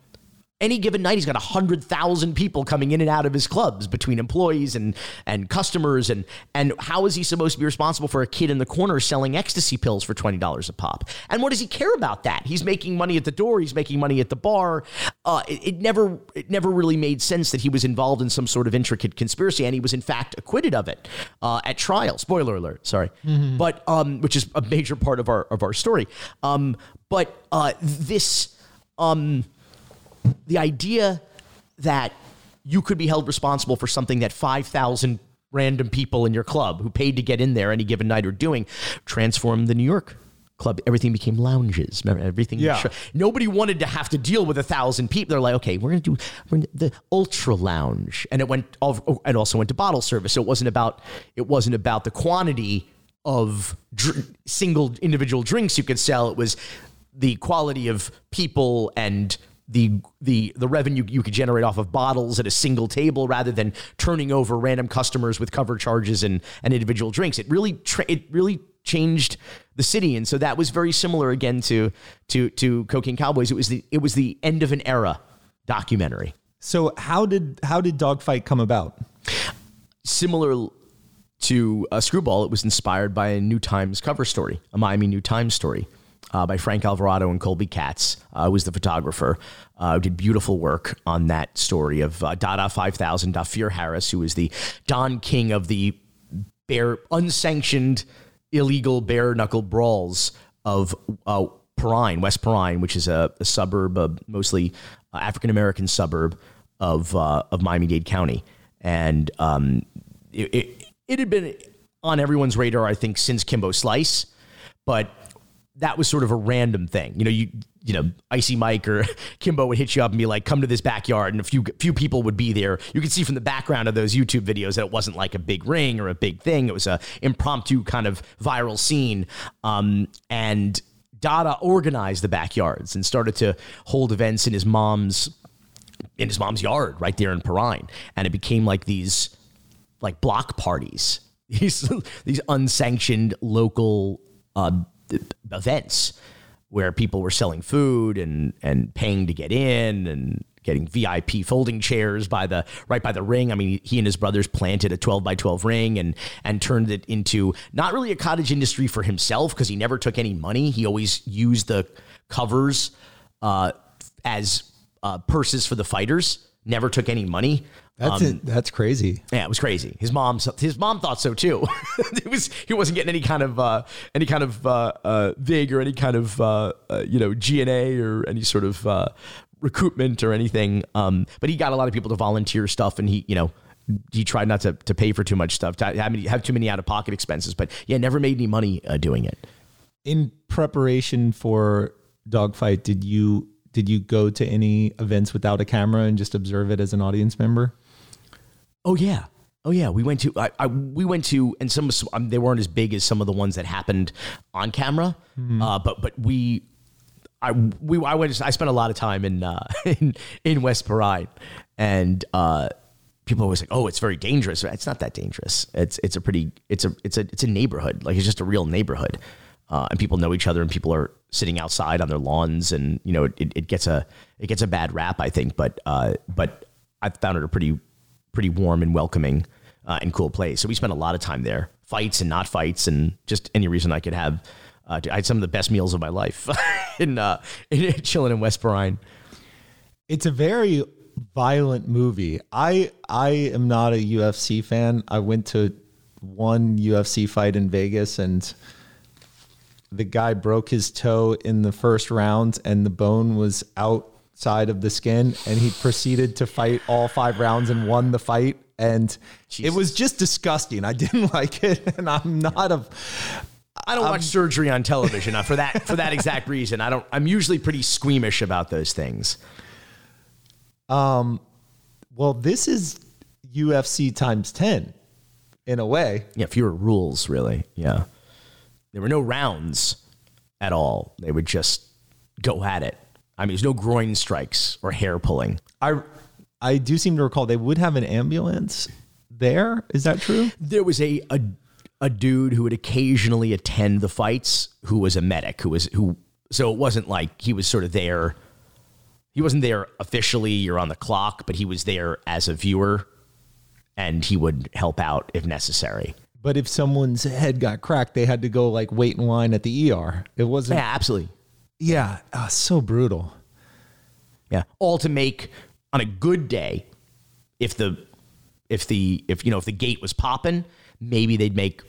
any given night he's got 100,000 people coming in and out of his clubs between employees and and customers. And and how is he supposed to be responsible for a kid in the corner selling ecstasy pills for $20 a pop? And what does he care about that? He's making money at the door. He's making money at the bar. Uh, it, it never it never really made sense that he was involved in some sort of intricate conspiracy and he was in fact acquitted of it uh, at trial. Spoiler alert sorry. But um which is a major part of our of our story. Um but uh this um the idea that you could be held responsible for something that 5,000 random people in your club who paid to get in there any given night are doing transformed the New York club. Everything became lounges. Remember, everything. Yeah. Nobody wanted to have to deal with a thousand people. They're like, okay, we're going to do we're gonna, the ultra lounge. And it went, all, oh, and also went to bottle service. So it wasn't about, it wasn't about the quantity of dr- single individual drinks you could sell. It was the quality of people and the the the revenue you could generate off of bottles at a single table rather than turning over random customers with cover charges and and individual drinks. It really tra- it really changed the city, and so that was very similar again to to to Cocaine Cowboys. It was the it was the end of an era documentary. So how did how did Dawg Fight come about? Similar to uh, Screwball, it was inspired by a New Times cover story, a Miami New Times story. Uh, by Frank Alvarado and Colby Katz, uh, who was the photographer, uh, did beautiful work on that story of uh, Dada 5000, Dhafir Harris, who was the Don King of the bare, unsanctioned, illegal bare knuckle brawls of uh, Perrine, West Perrine, which is a, a suburb, a mostly uh, African American suburb of uh, of Miami Dade County, and um, it, it, it had been on everyone's radar, I think, since Kimbo Slice, but that was sort of a random thing. You know, you you know, Icy Mike or [LAUGHS] Kimbo would hit you up and be like, "Come to this backyard," and a few few people would be there. You could see from the background of those YouTube videos that it wasn't like a big ring or a big thing. It was a impromptu kind of viral scene, um, and Dada organized the backyards and started to hold events in his mom's in his mom's yard right there in Perrine, and it became like these like block parties, [LAUGHS] these these unsanctioned local uh, events where people were selling food and and paying to get in and getting VIP folding chairs by the right by the ring. I mean, he and his brothers planted a 12 by 12 ring and and turned it into not really a cottage industry for himself because he never took any money. He always used the covers uh, as uh, purses for the fighters. Never took any money. That's um, it. That's crazy. Yeah, it was crazy. His mom, his mom thought so too. [LAUGHS] it was he wasn't getting any kind of uh, any kind of uh, uh, vig or any kind of uh, uh, you know GNA or any sort of uh, recruitment or anything. Um, but he got a lot of people to volunteer stuff, and he you know he tried not to, to pay for too much stuff, to have, have too many out of pocket expenses. But yeah, never made any money doing it. In preparation for Dawg Fight, did you did you go to any events without a camera and just observe it as an audience member? Oh yeah. Oh yeah, we went to I, I we went to and some um, they weren't as big as some of the ones that happened on camera, mm-hmm. uh, but but we I we I went I spent a lot of time in uh, [LAUGHS] in in West Perrine, and uh, people always like, oh, it's very dangerous. It's not that dangerous. It's it's a pretty it's a it's a it's a neighborhood. Like it's just a real neighborhood, uh, and people know each other, and people are sitting outside on their lawns, and you know it, it gets a it gets a bad rap, I think, but uh, but I found it a pretty pretty warm and welcoming uh, and cool place. So we spent a lot of time there, fights and not fights, and just any reason I could have. Uh, I had some of the best meals of my life [LAUGHS] in, uh, in [LAUGHS] chilling in West Perrine. It's a very violent movie. I I am not a UFC fan. I went to one UFC fight in Vegas and the guy broke his toe in the first round and the bone was outside of the skin and he proceeded to fight all five rounds and won the fight and Jesus. it was just disgusting i didn't [LAUGHS] like it and i'm not a I don't watch surgery on television uh, for that for that exact reason. I don't. I'm usually pretty squeamish about those things. Um, well, this is UFC times ten, in a way. Yeah, fewer rules, really. Yeah, there were no rounds at all. They would just go at it. I mean, there's no groin strikes or hair pulling. I I do seem to recall they would have an ambulance there. Is that true? There was a a, a dude who would occasionally attend the fights who was a medic who was who so it wasn't like he was sort of there he wasn't there officially or on the clock, but he was there as a viewer and he would help out if necessary. But if someone's head got cracked, they had to go like wait in line at the ER. It wasn't. Yeah, absolutely. Yeah, oh, so brutal. Yeah, all to make on a good day, if the if the if you know if the gate was popping, maybe they'd make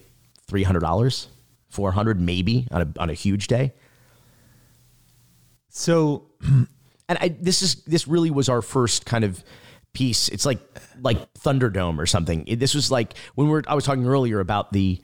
three hundred dollars, four hundred maybe on a on a huge day. So, [CLEARS THROAT] and I this is this really was our first kind of piece. It's like like Thunderdome or something. This was like when we are I was talking earlier about the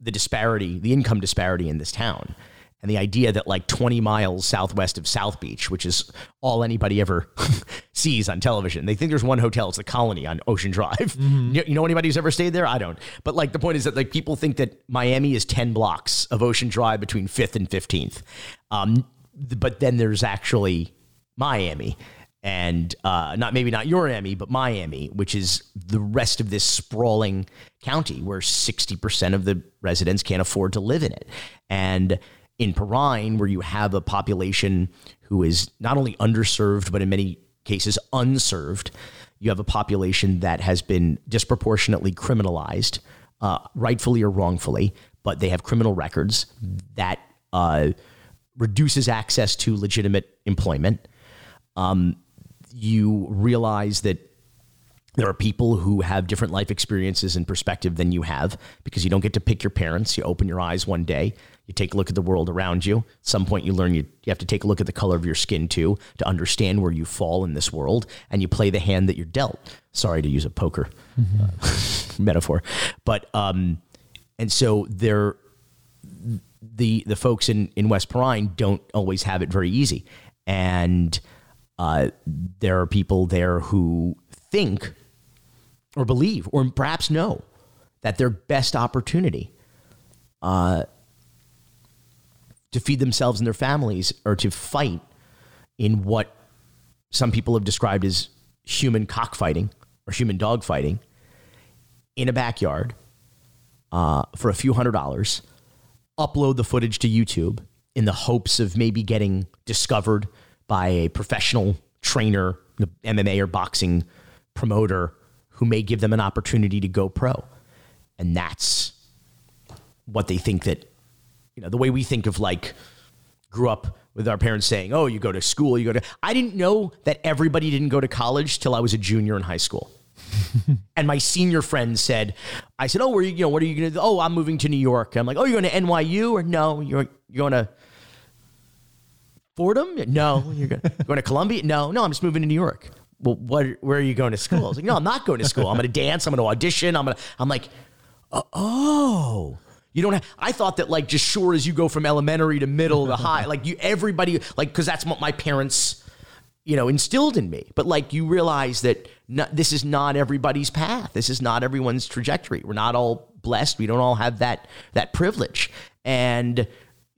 the disparity, the income disparity in this town and the idea that like 20 miles southwest of South Beach, which is all anybody ever [LAUGHS] sees on television, they think there's one hotel. It's the Colony on Ocean Drive. [LAUGHS] Mm-hmm. You, know anybody who's ever stayed there? I don't. But like the point is that like people think that Miami is 10 blocks of Ocean Drive between 5th and 15th. Um, but then there's actually Miami and uh, not maybe not your Emmy, but Miami, which is the rest of this sprawling county where 60% of the residents can't afford to live in it. And in Perrine, where you have a population who is not only underserved, but in many cases unserved, you have a population that has been disproportionately criminalized, uh, rightfully or wrongfully, but they have criminal records that uh, reduces access to legitimate employment. Um, you realize that there are people who have different life experiences and perspective than you have because you don't get to pick your parents. You open your eyes one day, you take a look at the world around you. At some point, you learn you, you have to take a look at the color of your skin too to understand where you fall in this world, and you play the hand that you're dealt. Sorry to use a poker uh, [LAUGHS] metaphor, but um, and so there, the the folks in in West Perrine don't always have it very easy, and uh, there are people there who think or believe or perhaps know that their best opportunity uh, to feed themselves and their families or to fight in what some people have described as human cockfighting or human dogfighting in a backyard uh, for a few hundred dollars, upload the footage to YouTube in the hopes of maybe getting discovered by a professional trainer, MMA or boxing promoter who may give them an opportunity to go pro. And that's what they think that, you know, the way we think of like, grew up with our parents saying, oh, you go to school, you go to. I didn't know that everybody didn't go to college till I was a junior in high school. [LAUGHS] and my senior friend said, I said, oh, where you, you know, what are you going to do? Oh, I'm moving to New York. I'm like, oh, you're going to NYU or no, you're, you're going to Fordham? No, you're going, [LAUGHS] going to Columbia? No, no, I'm just moving to New York well, what, where are you going to school? I was like, no, I'm not going to school. I'm going to dance. I'm going to audition. I'm going to, I'm like, uh, oh, you don't have, I thought that like just sure as you go from elementary to middle to high, [LAUGHS] like you, everybody, like, cause that's what my parents, you know, instilled in me. But like you realize that not, this is not everybody's path. This is not everyone's trajectory. We're not all blessed. We don't all have that, that privilege. And,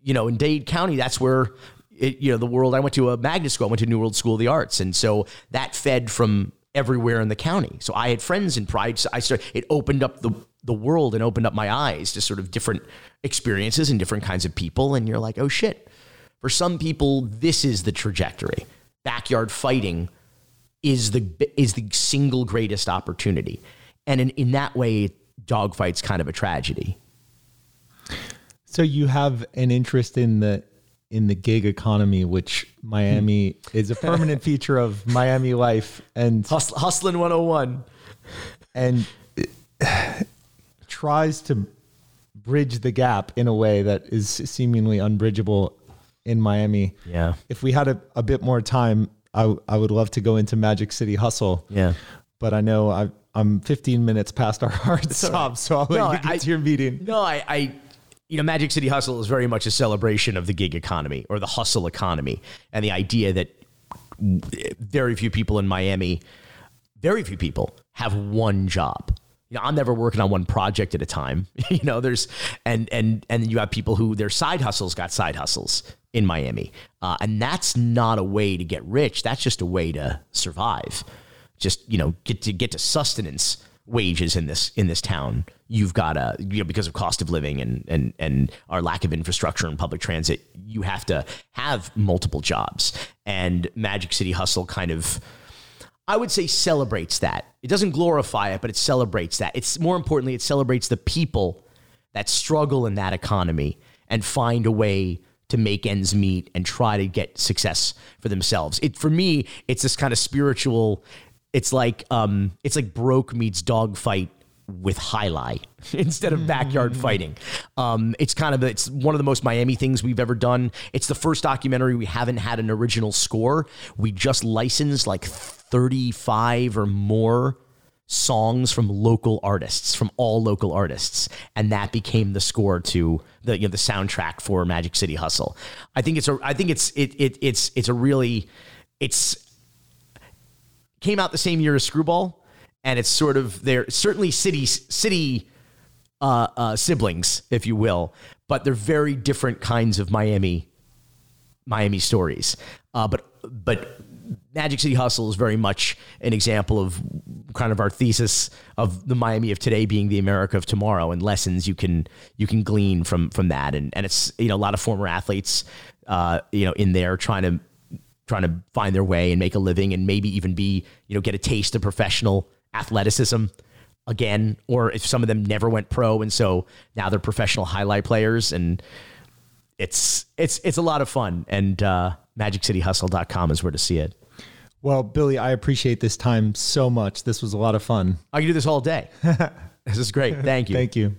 you know, in Dade County, that's where it, you know, the world. I went to a magnet school. I went to New World School of the Arts, and so that fed from everywhere in the county. So I had friends in Pride. So I started. It opened up the the world and opened up my eyes to sort of different experiences and different kinds of people. And you're like, oh shit. For some people, this is the trajectory. Backyard fighting is the is the single greatest opportunity, and in, in that way, Dawg Fight's kind of a tragedy. So you have an interest in the in the gig economy, which Miami hmm. is a permanent [LAUGHS] feature of Miami life and Hustle, hustling 101 and tries to bridge the gap in a way that is seemingly unbridgeable in Miami. Yeah. If we had a, a bit more time, I, I would love to go into Magic City Hustle. Yeah. But I know I, I'm 15 minutes past our [LAUGHS] hard stop, so I'll let no, you get I, to your meeting. No, I, I you know, Magic City Hustle is very much a celebration of the gig economy or the hustle economy and the idea that very few people in Miami, very few people have one job. You know, I'm never working on one project at a time. [LAUGHS] you know, there's and and and you have people who their side hustles got side hustles in Miami, uh, and that's not a way to get rich. That's just a way to survive. Just you know, get to get to sustenance wages in this in this town you've got to you know because of cost of living and and and our lack of infrastructure and public transit you have to have multiple jobs and magic city hustle kind of i would say celebrates that it doesn't glorify it but it celebrates that it's more importantly it celebrates the people that struggle in that economy and find a way to make ends meet and try to get success for themselves. It for me, it's this kind of spiritual. It's like um, it's like broke meets Dawg Fight with jai alai [LAUGHS] instead of backyard mm. fighting. Um, it's kind of it's one of the most Miami things we've ever done. It's the first documentary we haven't had an original score. We just licensed like 35 or more songs from local artists, from all local artists, and that became the score to the you know the soundtrack for Magic City Hustle. I think it's a I think it's it, it it's it's a really it's came out the same year as Screwball and it's sort of they're certainly city city uh, uh, siblings, if you will, but they're very different kinds of Miami Miami stories. Uh, but but Magic City Hustle is very much an example of kind of our thesis of the Miami of today being the America of tomorrow, and lessons you can you can glean from from that. And and it's you know a lot of former athletes, uh, you know, in there trying to trying to find their way and make a living, and maybe even be you know get a taste of professional athleticism again, or if some of them never went pro and so now they're professional jai alai players. And it's it's it's a lot of fun. And uh, MagicCityHustle.com is where to see it. Well, Billy, I appreciate this time so much. This was a lot of fun. I can do this all day. [LAUGHS] this is great. Thank you. Thank you.